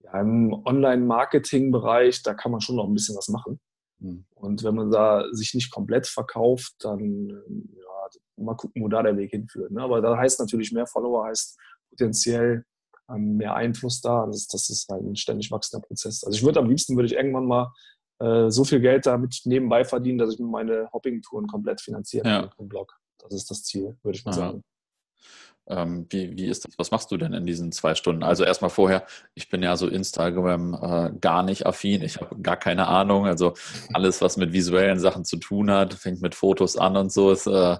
ja, im Online-Marketing-Bereich, da kann man schon noch ein bisschen was machen. Mhm. Und wenn man da sich nicht komplett verkauft, dann ja, mal gucken, wo da der Weg hinführt. Ne? Aber da heißt natürlich mehr Follower, heißt potenziell ähm, mehr Einfluss da. Das, das, ist halt ein ständig wachsender Prozess. Also ich würde am liebsten, würde ich irgendwann mal äh, so viel Geld damit nebenbei verdienen, dass ich meine Hopping-Touren komplett finanzieren ja. im Blog. Das ist das Ziel, würde ich mal Aha. sagen. Ähm, wie, wie ist das? Was machst du denn in diesen zwei Stunden? Also erstmal vorher, ich bin ja so Instagram äh, gar nicht affin, ich habe gar keine Ahnung. Also alles, was mit visuellen Sachen zu tun hat, fängt mit Fotos an und so, ist, äh,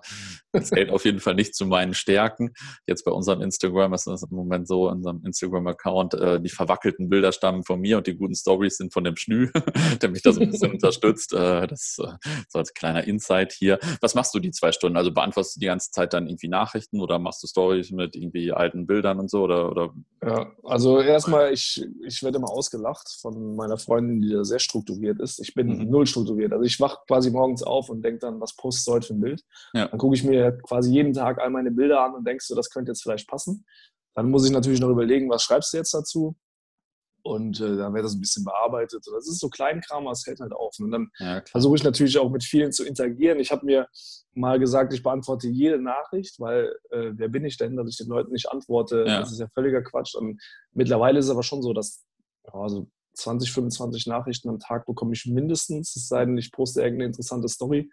zählt auf jeden Fall nicht zu meinen Stärken. Jetzt bei unserem Instagram ist es im Moment so, in unserem Instagram-Account, äh, die verwackelten Bilder stammen von mir und die guten Stories sind von dem Schnü, der mich da so ein bisschen unterstützt. Äh, das äh, so als kleiner Insight hier. Was machst du die zwei Stunden? Also beantwortest du die ganze Zeit dann irgendwie Nachrichten oder machst du Stories mit irgendwie alten Bildern und so? Oder, oder? Ja, also erstmal, ich, ich werde immer ausgelacht von meiner Freundin, die da sehr strukturiert ist. Ich bin mhm. null strukturiert. Also ich wache quasi morgens auf und denke dann, was postest du heute für ein Bild? Ja. Dann gucke ich mir quasi jeden Tag all meine Bilder an und denkst du, das könnte jetzt vielleicht passen. Dann muss ich natürlich noch überlegen, was schreibst du jetzt dazu? Und äh, dann wird das ein bisschen bearbeitet. Das ist so Kleinkram, aber es hält halt auf. Und dann ja, versuche ich natürlich auch mit vielen zu interagieren. Ich habe mir mal gesagt, ich beantworte jede Nachricht, weil äh, wer bin ich denn, dass ich den Leuten nicht antworte? Ja. Das ist ja völliger Quatsch. Und mittlerweile ist es aber schon so, dass also 20, 25 Nachrichten am Tag bekomme ich mindestens, es sei denn, ich poste irgendeine interessante Story.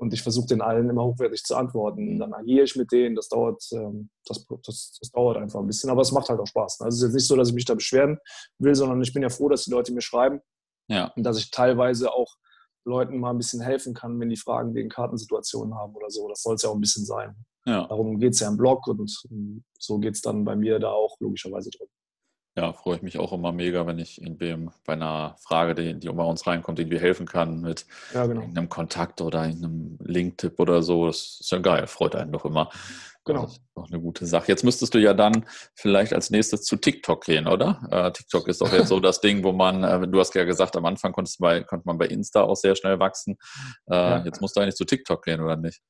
Und ich versuche den allen immer hochwertig zu antworten. Dann agiere ich mit denen. Das dauert, ähm, das, das, das, dauert einfach ein bisschen. Aber es macht halt auch Spaß. Also es ist jetzt nicht so, dass ich mich da beschweren will, sondern ich bin ja froh, dass die Leute mir schreiben. Ja. Und dass ich teilweise auch Leuten mal ein bisschen helfen kann, wenn die Fragen wegen Kartensituationen haben oder so. Das soll es ja auch ein bisschen sein. Ja. Darum geht es ja im Blog und so geht es dann bei mir da auch logischerweise drin. Ja, freue ich mich auch immer mega, wenn ich irgendwem bei einer Frage, die, die bei uns reinkommt, irgendwie helfen kann mit ja, genau. einem Kontakt oder einem Link-Tipp oder so. Das ist ja geil, freut einen doch immer. Genau. Das ist auch eine gute Sache. Jetzt müsstest du ja dann vielleicht als nächstes zu TikTok gehen, oder? Äh, TikTok ist doch jetzt so das Ding, wo man, äh, du hast ja gesagt, am Anfang bei, konnte man bei Insta auch sehr schnell wachsen. Äh, ja. Jetzt musst du eigentlich zu TikTok gehen, oder nicht?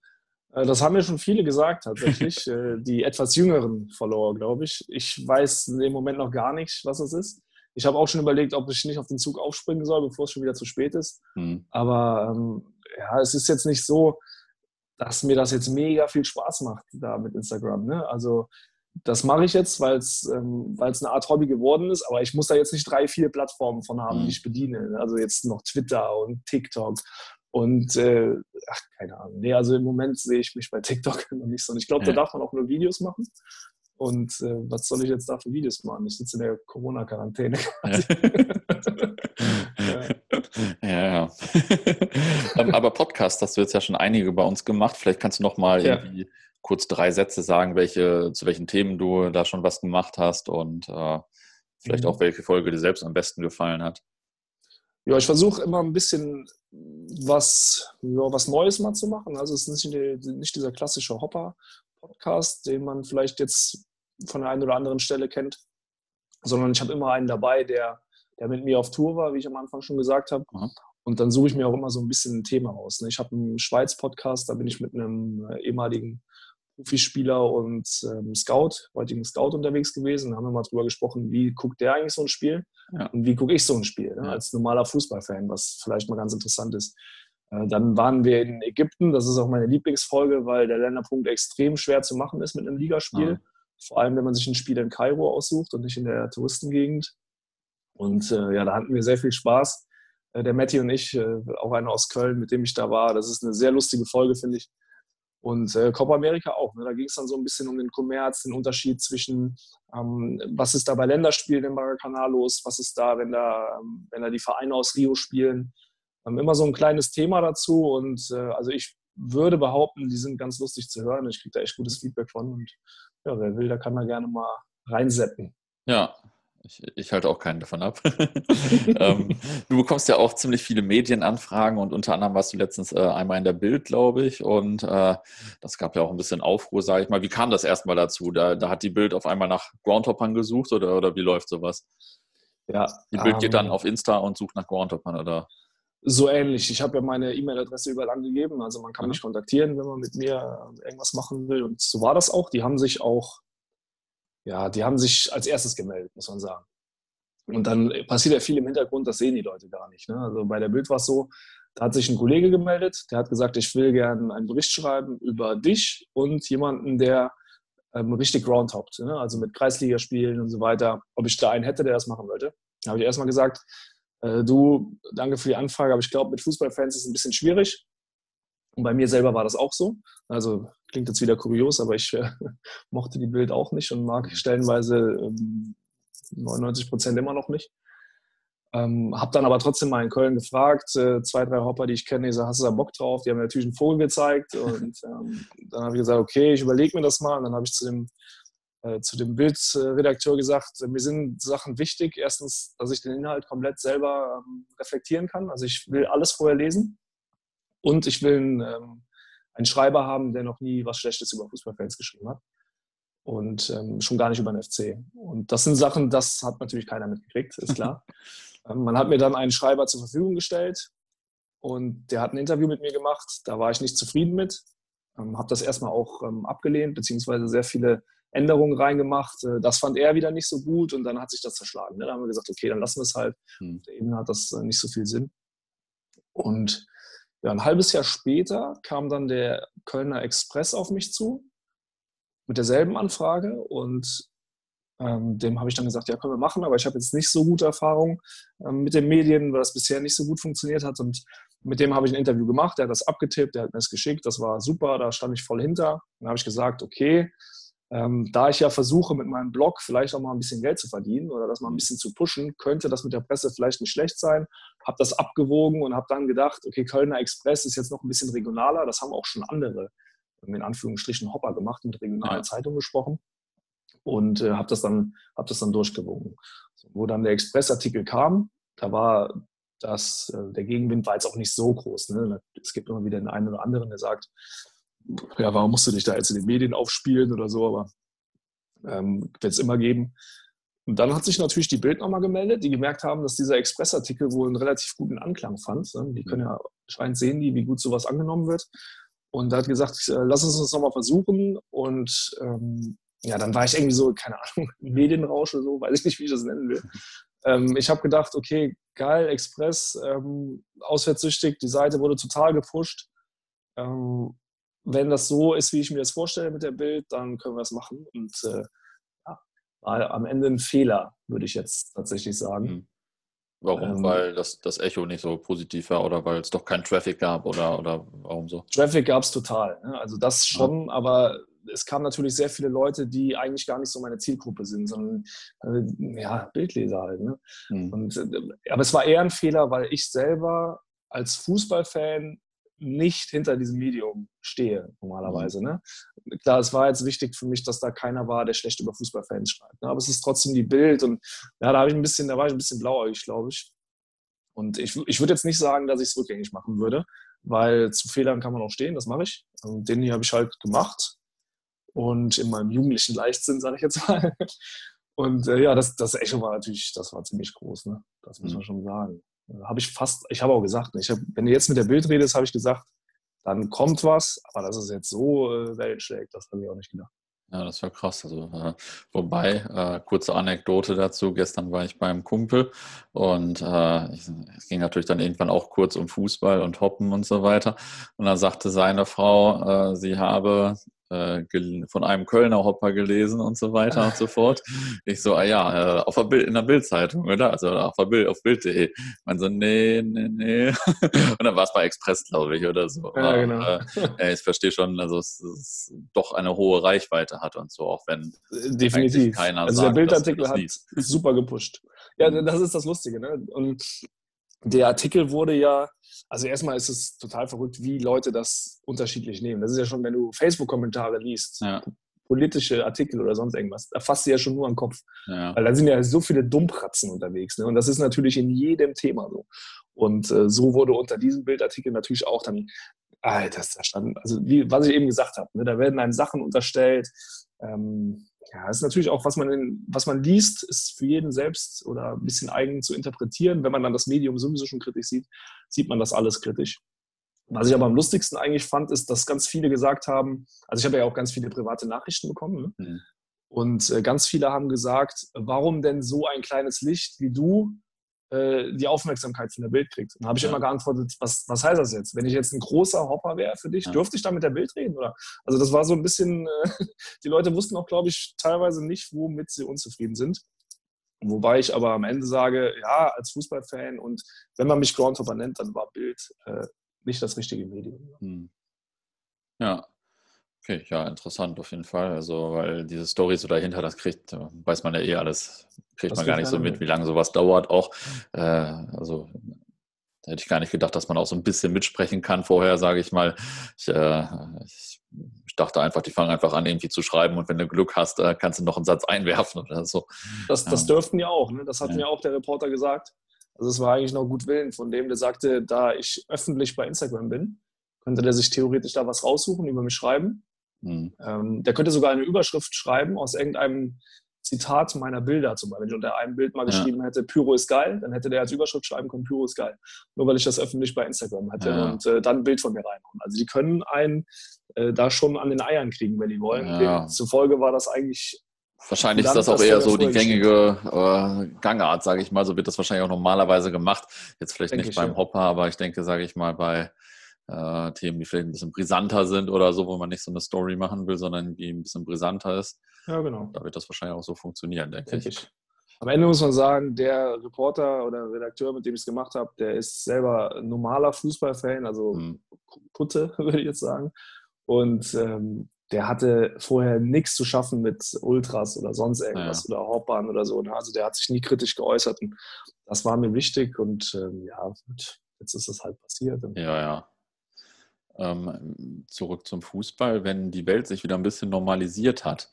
Äh, das haben mir schon viele gesagt, tatsächlich. Äh, die etwas jüngeren Follower, glaube ich. Ich weiß im Moment noch gar nicht, was es ist. Ich habe auch schon überlegt, ob ich nicht auf den Zug aufspringen soll, bevor es schon wieder zu spät ist. Mhm. Aber ähm, ja, es ist jetzt nicht so, dass mir das jetzt mega viel Spaß macht da mit Instagram. Ne? Also das mache ich jetzt, weil es ähm, eine Art Hobby geworden ist, aber ich muss da jetzt nicht drei, vier Plattformen von haben, mhm. die ich bediene. Also jetzt noch Twitter und TikTok Und äh, ach, keine Ahnung. Nee, also im Moment sehe ich mich bei TikTok noch nicht so. Und ich glaube, da darf man auch nur Videos machen. Und äh, was soll ich jetzt da für Videos machen? Ich sitze in der Corona-Quarantäne. ja, ja. Ähm, aber Podcast hast du jetzt ja schon einige bei uns gemacht. Vielleicht kannst du noch mal ja. irgendwie kurz drei Sätze sagen, welche, zu welchen Themen du da schon was gemacht hast und äh, vielleicht mhm. auch welche Folge dir selbst am besten gefallen hat. Ja, ich versuche immer ein bisschen was, ja, was Neues mal zu machen. Also es ist nicht, nicht dieser klassische Hopper-Podcast, den man vielleicht jetzt von der einen oder anderen Stelle kennt, sondern ich habe immer einen dabei, der, der mit mir auf Tour war, wie ich am Anfang schon gesagt habe. Mhm. Und dann suche ich mir auch immer so ein bisschen ein Thema aus. Ne? Ich habe einen Schweiz-Podcast, da bin ich mit einem ehemaligen Profispieler und ähm, Scout, heutigen Scout unterwegs gewesen. Da haben wir mal drüber gesprochen, wie guckt der eigentlich so ein Spiel ja. und wie gucke ich so ein Spiel ne? als normaler Fußballfan, was vielleicht mal ganz interessant ist. Äh, dann waren wir in Ägypten, das ist auch meine Lieblingsfolge, weil der Länderpunkt extrem schwer zu machen ist mit einem Ligaspiel. Ja. Vor allem, wenn man sich ein Spiel in Kairo aussucht und nicht in der Touristengegend. Und äh, ja, da hatten wir sehr viel Spaß. Äh, der Matti und ich, äh, auch einer aus Köln, mit dem ich da war. Das ist eine sehr lustige Folge, finde ich. Und äh, Copa America auch. Ne? Da ging es dann so ein bisschen um den Kommerz, den Unterschied zwischen, ähm, was ist da bei Länderspielen im Maracanã los, was ist da, wenn da, ähm, wenn da die Vereine aus Rio spielen. Ähm, immer so ein kleines Thema dazu. Und äh, also ich würde behaupten, die sind ganz lustig zu hören. Ich kriege da echt gutes Feedback von. Und ja, wer will, der kann da gerne mal reinsetzen. Ja, ich, ich, halte auch keinen davon ab. ähm, du bekommst ja auch ziemlich viele Medienanfragen und unter anderem warst du letztens äh, einmal in der Bild, glaube ich. Und äh, das gab ja auch ein bisschen Aufruhr, sage ich mal. Wie kam das erstmal dazu? Da, da hat die Bild auf einmal nach Groundhoppern gesucht oder, oder wie läuft sowas? Ja, die Bild ähm, geht dann auf Insta und sucht nach Groundhoppern, oder? So ähnlich. Ich habe ja meine E-Mail-Adresse überall angegeben. Also man kann mhm. mich kontaktieren, wenn man mit mir irgendwas machen will. Und so war das auch. Die haben sich auch ja, die haben sich als erstes gemeldet, muss man sagen. Und dann passiert ja viel im Hintergrund, das sehen die Leute gar nicht. Ne? Also bei der Bild war es so, da hat sich ein Kollege gemeldet, der hat gesagt, ich will gerne einen Bericht schreiben über dich und jemanden, der ähm, richtig groundhoppt, ne? also mit Kreisligaspielen und so weiter, ob ich da einen hätte, der das machen wollte. Da habe ich erstmal gesagt, äh, du, danke für die Anfrage, aber ich glaube, mit Fußballfans ist es ein bisschen schwierig. Und bei mir selber war das auch so. Also klingt jetzt wieder kurios, aber ich äh, mochte die Bild auch nicht und mag stellenweise ähm, 99 Prozent immer noch nicht. Ähm, hab dann aber trotzdem mal in Köln gefragt, äh, zwei, drei Hopper, die ich kenne, ich sage, hast du da Bock drauf? Die haben mir natürlich einen Vogel gezeigt und ähm, dann habe ich gesagt, okay, ich überlege mir das mal. Und dann habe ich zu dem, äh, zu dem Bildredakteur gesagt, mir sind Sachen wichtig. Erstens, dass ich den Inhalt komplett selber ähm, reflektieren kann. Also ich will alles vorher lesen und ich will einen, ähm, einen Schreiber haben, der noch nie was Schlechtes über Fußballfans geschrieben hat. Und ähm, schon gar nicht über den FC. Und das sind Sachen, das hat natürlich keiner mitgekriegt, ist klar. ähm, man hat mir dann einen Schreiber zur Verfügung gestellt und der hat ein Interview mit mir gemacht. Da war ich nicht zufrieden mit. Ähm, habe das erstmal auch ähm, abgelehnt, beziehungsweise sehr viele Änderungen reingemacht. Äh, das fand er wieder nicht so gut und dann hat sich das zerschlagen. Ne? Dann haben wir gesagt, okay, dann lassen wir es halt. Hm. Auf der Ebene hat das äh, nicht so viel Sinn. Und ja, ein halbes Jahr später kam dann der Kölner Express auf mich zu mit derselben Anfrage und ähm, dem habe ich dann gesagt, ja, können wir machen, aber ich habe jetzt nicht so gute Erfahrungen ähm, mit den Medien, weil das bisher nicht so gut funktioniert hat und mit dem habe ich ein Interview gemacht, der hat das abgetippt, der hat mir das geschickt, das war super, da stand ich voll hinter. Dann habe ich gesagt, okay, ähm, da ich ja versuche, mit meinem Blog vielleicht auch mal ein bisschen Geld zu verdienen oder das mal ein bisschen zu pushen, könnte das mit der Presse vielleicht nicht schlecht sein. Habe das abgewogen und habe dann gedacht, okay, Kölner Express ist jetzt noch ein bisschen regionaler. Das haben auch schon andere, in Anführungsstrichen, Hopper gemacht, mit regionalen ja. Zeitungen gesprochen. Und äh, habe das, dann, hab das dann durchgewogen. Wo dann der Express-Artikel kam, da war das, äh, der Gegenwind war jetzt auch nicht so groß. Ne? Es gibt immer wieder den einen oder anderen, der sagt, ja, warum musst du dich da jetzt in den Medien aufspielen oder so, aber ähm, wird es immer geben. Und dann hat sich natürlich die Bild nochmal gemeldet, die gemerkt haben, dass dieser Express-Artikel wohl einen relativ guten Anklang fand. Ne? Die können ja scheint sehen, die, wie gut sowas angenommen wird. Und da hat gesagt, äh, lass uns das nochmal versuchen. Und ähm, ja, dann war ich irgendwie so, keine Ahnung, Medienrausch oder so, weiß ich nicht, wie ich das nennen will. Ähm, ich habe gedacht, okay, geil, Express, ähm, auswärtssüchtig, die Seite wurde total gepusht. Ähm, wenn das so ist, wie ich mir das vorstelle mit der Bild, dann können wir es machen. Und äh, ja, war am Ende ein Fehler, würde ich jetzt tatsächlich sagen. Mhm. Warum? Ähm, weil das, das Echo nicht so positiv war oder weil es doch keinen Traffic gab oder, oder warum so? Traffic gab es total. Ne? Also das schon, ja. aber es kamen natürlich sehr viele Leute, die eigentlich gar nicht so meine Zielgruppe sind, sondern äh, ja, Bildleser halt. Ne? Mhm. Und, äh, aber es war eher ein Fehler, weil ich selber als Fußballfan nicht hinter diesem Medium stehe, normalerweise. Mhm. Ne? Klar, es war jetzt wichtig für mich, dass da keiner war, der schlecht über Fußballfans schreibt. Ne? Aber es ist trotzdem die Bild und ja, da habe ich ein bisschen, da war ich ein bisschen blauäugig, glaube ich. Und ich, ich würde jetzt nicht sagen, dass ich es rückgängig machen würde, weil zu Fehlern kann man auch stehen, das mache ich. Und den hier habe ich halt gemacht. Und in meinem jugendlichen Leichtsinn, sage ich jetzt mal. Und äh, ja, das, das Echo war natürlich, das war ziemlich groß, ne? Das muss man mhm. schon sagen. Habe ich fast, ich habe auch gesagt, ich hab, wenn du jetzt mit der Bild redest, habe ich gesagt, dann kommt was, aber dass es jetzt so äh, Wellen schlägt, das habe ich auch nicht gedacht. Ja, das war krass. Also, äh, wobei, äh, kurze Anekdote dazu, gestern war ich beim Kumpel und äh, es ging natürlich dann irgendwann auch kurz um Fußball und Hoppen und so weiter. Und dann sagte seine Frau, äh, sie habe äh, von einem Kölner Hopper gelesen und so weiter und so fort. Ich so, ah ja, äh, auf der Bild, in der Bildzeitung, oder? Also auf der Bild, auf Bild.de. Man so, nee, nee, nee. Und dann war es bei Express, glaube ich, oder so. Ja, genau. Äh, ich verstehe schon, also es, es, doch eine hohe Reichweite hat und so, auch wenn definitiv keiner Also sagt, der Bildartikel hat super gepusht. Ja, mhm. das ist das Lustige, ne? Und der Artikel wurde ja, also erstmal ist es total verrückt, wie Leute das unterschiedlich nehmen. Das ist ja schon, wenn du Facebook-Kommentare liest, ja. politische Artikel oder sonst irgendwas, da fasst du ja schon nur an den Kopf. Ja. Weil da sind ja so viele Dummpratzen unterwegs. Ne? Und das ist natürlich in jedem Thema so. Und äh, so wurde unter diesem Bildartikel natürlich auch dann, Alter, das stand, also wie, was ich eben gesagt habe, ne? da werden einem Sachen unterstellt, ähm, ja, ist natürlich auch, was man, in, was man liest, ist für jeden selbst oder ein bisschen eigen zu interpretieren. Wenn man dann das Medium sowieso schon kritisch sieht, sieht man das alles kritisch. Was ich aber am lustigsten eigentlich fand, ist, dass ganz viele gesagt haben, also ich habe ja auch ganz viele private Nachrichten bekommen, ne? mhm. und äh, ganz viele haben gesagt, warum denn so ein kleines Licht wie du äh, die Aufmerksamkeit von der Bild kriegt. Und dann habe ich ja. immer geantwortet, was, was heißt das jetzt? Wenn ich jetzt ein großer Hopper wäre für dich, ja. dürfte ich da mit der Bild reden? Oder? Also das war so ein bisschen, äh, die Leute wussten auch, glaube ich, teilweise nicht, womit sie unzufrieden sind. Wobei ich aber am Ende sage, ja, als Fußballfan und wenn man mich Groundhopper nennt, dann war Bild äh, nicht das richtige Medium. Hm. Ja, Okay, ja, interessant auf jeden Fall. Also, weil diese Story so dahinter, das kriegt, weiß man ja eh alles, kriegt das man gar nicht so mit, wie lange sowas dauert auch. Äh, also, da hätte ich gar nicht gedacht, dass man auch so ein bisschen mitsprechen kann vorher, sage ich mal. Ich, äh, ich, ich, dachte einfach, die fangen einfach an, irgendwie zu schreiben und wenn du Glück hast, äh, kannst du noch einen Satz einwerfen oder so. Das, das dürften ja auch, ne? das hat ja. mir auch der Reporter gesagt. Also, es war eigentlich noch gut Willen von dem, der sagte, da ich öffentlich bei Instagram bin, könnte der sich theoretisch da was raussuchen, über mich schreiben. Mhm. Ähm, der könnte sogar eine Überschrift schreiben aus irgendeinem Zitat meiner Bilder zum Beispiel. Wenn ich unter einem Bild mal ja. geschrieben hätte, Pyro ist geil, dann hätte der als Überschrift schreiben können, Pyro ist geil. Nur weil ich das öffentlich bei Instagram hatte ja. und äh, dann ein Bild von mir reinhauen. Also die können einen äh, da schon an den Eiern kriegen, wenn die wollen. Ja. Zufolge war das eigentlich Wahrscheinlich ist das auch eher so die gängige äh, Gangart, sage ich mal. So wird das wahrscheinlich auch normalerweise gemacht. Jetzt vielleicht denke nicht beim Hopper, aber ich denke, sage ich mal, bei äh, Themen, die vielleicht ein bisschen brisanter sind oder so, wo man nicht so eine Story machen will, sondern die ein bisschen brisanter ist. Ja, genau. Da wird das wahrscheinlich auch so funktionieren, denke, denke ich. Am Ende muss man sagen, der Reporter oder Redakteur, mit dem ich es gemacht habe, der ist selber ein normaler Fußballfan, also hm. Putte, würde ich jetzt sagen. Und ähm, der hatte vorher nichts zu schaffen mit Ultras oder sonst irgendwas ja. oder Hauptbahn oder so. Also der hat sich nie kritisch geäußert. Und das war mir wichtig und ähm, ja, jetzt ist das halt passiert. Ja, ja. Ähm, zurück zum Fußball, wenn die Welt sich wieder ein bisschen normalisiert hat,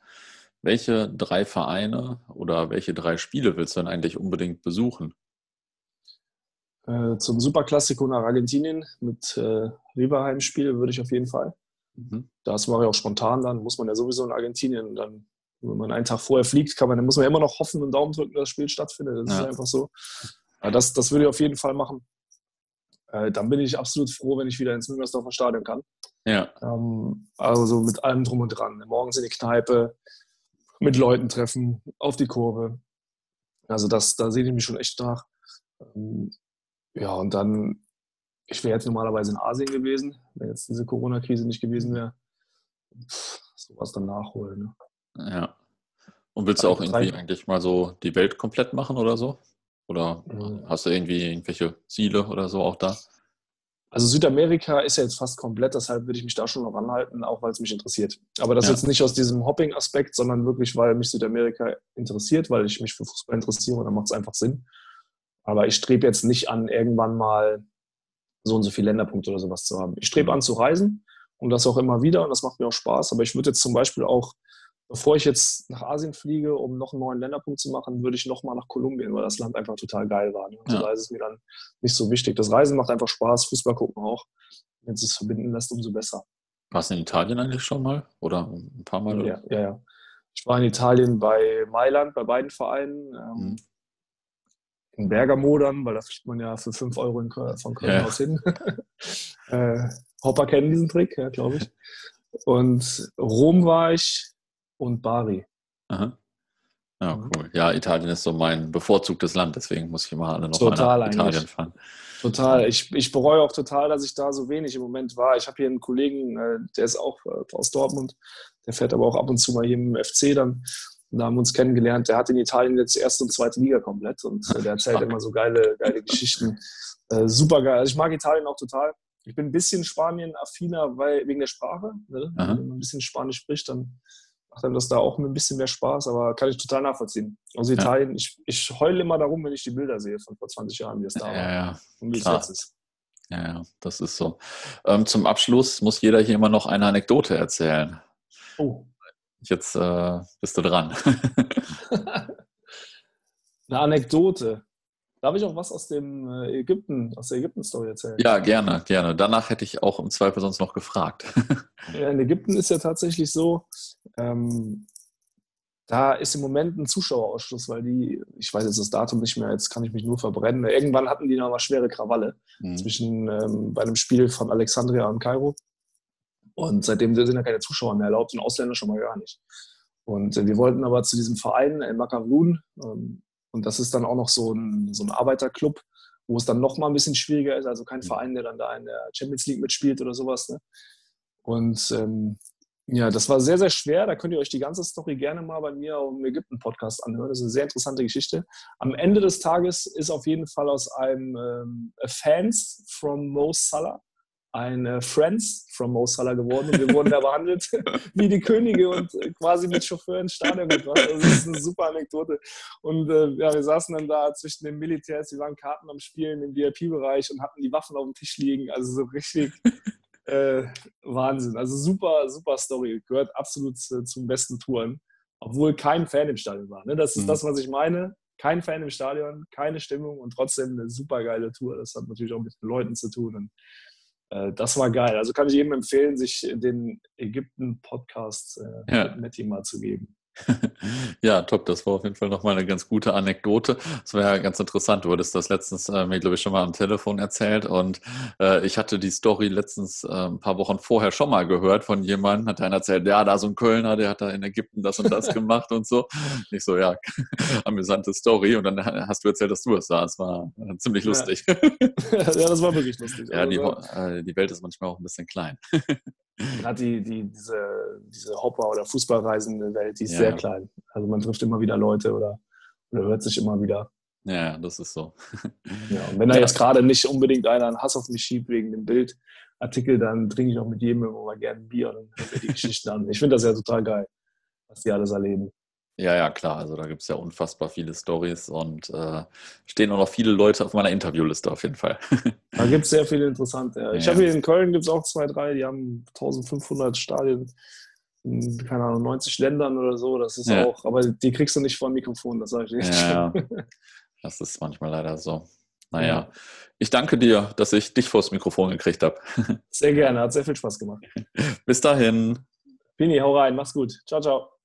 welche drei Vereine oder welche drei Spiele willst du denn eigentlich unbedingt besuchen? Äh, zum Superklassiko nach Argentinien mit äh, Riverheim-Spiel würde ich auf jeden Fall. Mhm. Das mache ich auch spontan dann, muss man ja sowieso in Argentinien. Dann, wenn man einen Tag vorher fliegt, kann man, dann muss man immer noch hoffen und Daumen drücken, dass das Spiel stattfindet. Das ja. ist einfach so. Ja, das, das würde ich auf jeden Fall machen äh, dann bin ich absolut froh, wenn ich wieder ins Müngersdorfer Stadion kann. Ja. Ähm, also mit allem drum und dran. Morgens in die Kneipe, mit Leuten treffen, auf die Kurve. Also das, da sehe ich mich schon echt nach. Ähm, ja, und dann, ich wäre jetzt normalerweise in Asien gewesen, wenn jetzt diese Corona-Krise nicht gewesen wäre. Sowas dann nachholen. Ne? Ja. Und willst du auch irgendwie eigentlich mal so die Welt komplett machen oder so? Oder mhm. hast du irgendwie irgendwelche Ziele oder so auch da? Also Südamerika ist ja jetzt fast komplett, deshalb würde ich mich da schon noch anhalten, auch weil es mich interessiert. Aber das ja. jetzt nicht aus diesem Hopping-Aspekt, sondern wirklich, weil mich Südamerika interessiert, weil ich mich für Fußball interessiere und dann macht es einfach Sinn. Aber ich strebe jetzt nicht an, irgendwann mal so und so viele Länderpunkte oder sowas zu haben. Ich strebe mhm. an zu reisen und das auch immer wieder und das macht mir auch Spaß. Aber ich würde jetzt zum Beispiel auch bevor ich jetzt nach Asien fliege, um noch einen neuen Länderpunkt zu machen, würde ich nochmal nach Kolumbien, weil das Land einfach total geil war. Ne? Also ja. da ist es mir dann nicht so wichtig. Das Reisen macht einfach Spaß, Fußball gucken auch. Wenn es sich verbinden lässt, umso besser. Warst du in Italien eigentlich schon mal? Oder ein paar Mal? Ja, ja, ja. Ich war in Italien bei Mailand, bei beiden Vereinen. Ähm, mhm. In Bergamo dann, weil da fliegt man ja für 5 Euro in, von Köln ja. aus hin. äh, Hopper kennen diesen Trick, ja, glaube ich. Und Rom war ich, und Bari. Aha. Ja, mhm. cool. Ja, Italien ist so mein bevorzugtes Land, deswegen muss ich immer alle noch total mal nach Italien fahren. Total. Ich, ich bereue auch total, dass ich da so wenig im Moment war. Ich habe hier einen Kollegen, äh, der ist auch äh, aus Dortmund, der fährt aber auch ab und zu mal hier im FC dann. Und da haben wir uns kennengelernt. Der hat in Italien jetzt erste und zweite Liga komplett und äh, der erzählt immer so geile, geile Geschichten. super geil. Also ich mag Italien auch total. Ich bin ein bisschen Spanien-affiner, weil wegen der Sprache. Ne? Wenn man ein bisschen Spanisch spricht, dann macht einem das da auch ein bisschen mehr Spaß, aber kann ich total nachvollziehen. Also Italien, ja. ich, ich heule immer darum, wenn ich die Bilder sehe von vor 20 Jahren, wie es da ja, war ja. und wie es jetzt ist. Ja, ja, das ist so. Ähm, zum Abschluss muss jeder hier immer noch eine Anekdote erzählen. Oh. Jetzt äh, bist du dran. eine Anekdote. Darf ich auch was aus dem äh, Ägypten, aus der Ägypten-Story erzählen? Ja, gerne, gerne. Danach hätte ich auch im Zweifel sonst noch gefragt. ja, in Ägypten ist ja tatsächlich so, ähm, da ist im Moment ein Zuschauerausschluss, weil die, ich weiß jetzt das Datum nicht mehr, jetzt kann ich mich nur verbrennen. Irgendwann hatten die noch mal schwere Krawalle mhm. zwischen ähm, bei einem Spiel von Alexandria und Kairo. Und seitdem sind ja keine Zuschauer mehr erlaubt und Ausländer schon mal gar nicht. Und äh, wir wollten aber zu diesem Verein El Makavun, ähm, und das ist dann auch noch so ein, so ein Arbeiterclub, wo es dann noch mal ein bisschen schwieriger ist. Also kein mhm. Verein, der dann da in der Champions League mitspielt oder sowas. Ne? Und ähm, ja, das war sehr, sehr schwer. Da könnt ihr euch die ganze Story gerne mal bei mir im Ägypten-Podcast anhören. Das ist eine sehr interessante Geschichte. Am Ende des Tages ist auf jeden Fall aus einem ähm, Fans from Mo Salah ein Friends from Mo Salah geworden und wir wurden da behandelt wie die Könige und äh, quasi mit Chauffeur ins Stadion gebracht. Also das ist eine super Anekdote. Und äh, ja, wir saßen dann da zwischen den Militärs, die waren Karten am Spielen im VIP-Bereich und hatten die Waffen auf dem Tisch liegen. Also so richtig äh, Wahnsinn. Also super, super Story. Gehört absolut äh, zum besten Touren. Obwohl kein Fan im Stadion war. Ne? Das ist mhm. das, was ich meine. Kein Fan im Stadion, keine Stimmung und trotzdem eine super geile Tour. Das hat natürlich auch mit den Leuten zu tun. Und das war geil. Also kann ich jedem empfehlen, sich den Ägypten-Podcast äh, ja. mit Matti mal zu geben. ja, top. Das war auf jeden Fall nochmal eine ganz gute Anekdote. Das war ja ganz interessant. Du hattest das letztens äh, mir, glaube ich, schon mal am Telefon erzählt. Und äh, ich hatte die Story letztens äh, ein paar Wochen vorher schon mal gehört von jemandem. Hat einer erzählt, ja, da so ein Kölner, der hat da in Ägypten das und das gemacht und so. Ich so, ja, amüsante Story. Und dann hast du erzählt, dass du es sahst. War äh, ziemlich lustig. Ja. ja, das war wirklich lustig. Ja, die, äh, die Welt ist manchmal auch ein bisschen klein. Hat die, die, diese, diese Hopper- oder Fußballreisende Welt, die ist ja. sehr klein. Also man trifft immer wieder Leute oder, oder hört sich immer wieder. Ja, das ist so. Ja, und wenn da jetzt gerade nicht unbedingt einer einen Hass auf mich schiebt wegen dem Bildartikel, dann trinke ich auch mit jedem immer mal gerne ein Bier und höre die Geschichten an. Ich finde das ja total geil, was die alles erleben. Ja, ja, klar. Also da gibt es ja unfassbar viele Stories und äh, stehen auch noch viele Leute auf meiner Interviewliste auf jeden Fall. da gibt es sehr viele interessante. Ja. Ich ja. habe hier in Köln gibt es auch zwei, drei, die haben 1500 Stadien in, keine Ahnung, 90 Ländern oder so. Das ist ja. auch, aber die kriegst du nicht vor Mikrofon, das sage ich nicht. Ja, das ist manchmal leider so. Naja, ja. ich danke dir, dass ich dich vors Mikrofon gekriegt habe. Sehr gerne, hat sehr viel Spaß gemacht. Bis dahin. Pini, hau rein, mach's gut. Ciao, ciao.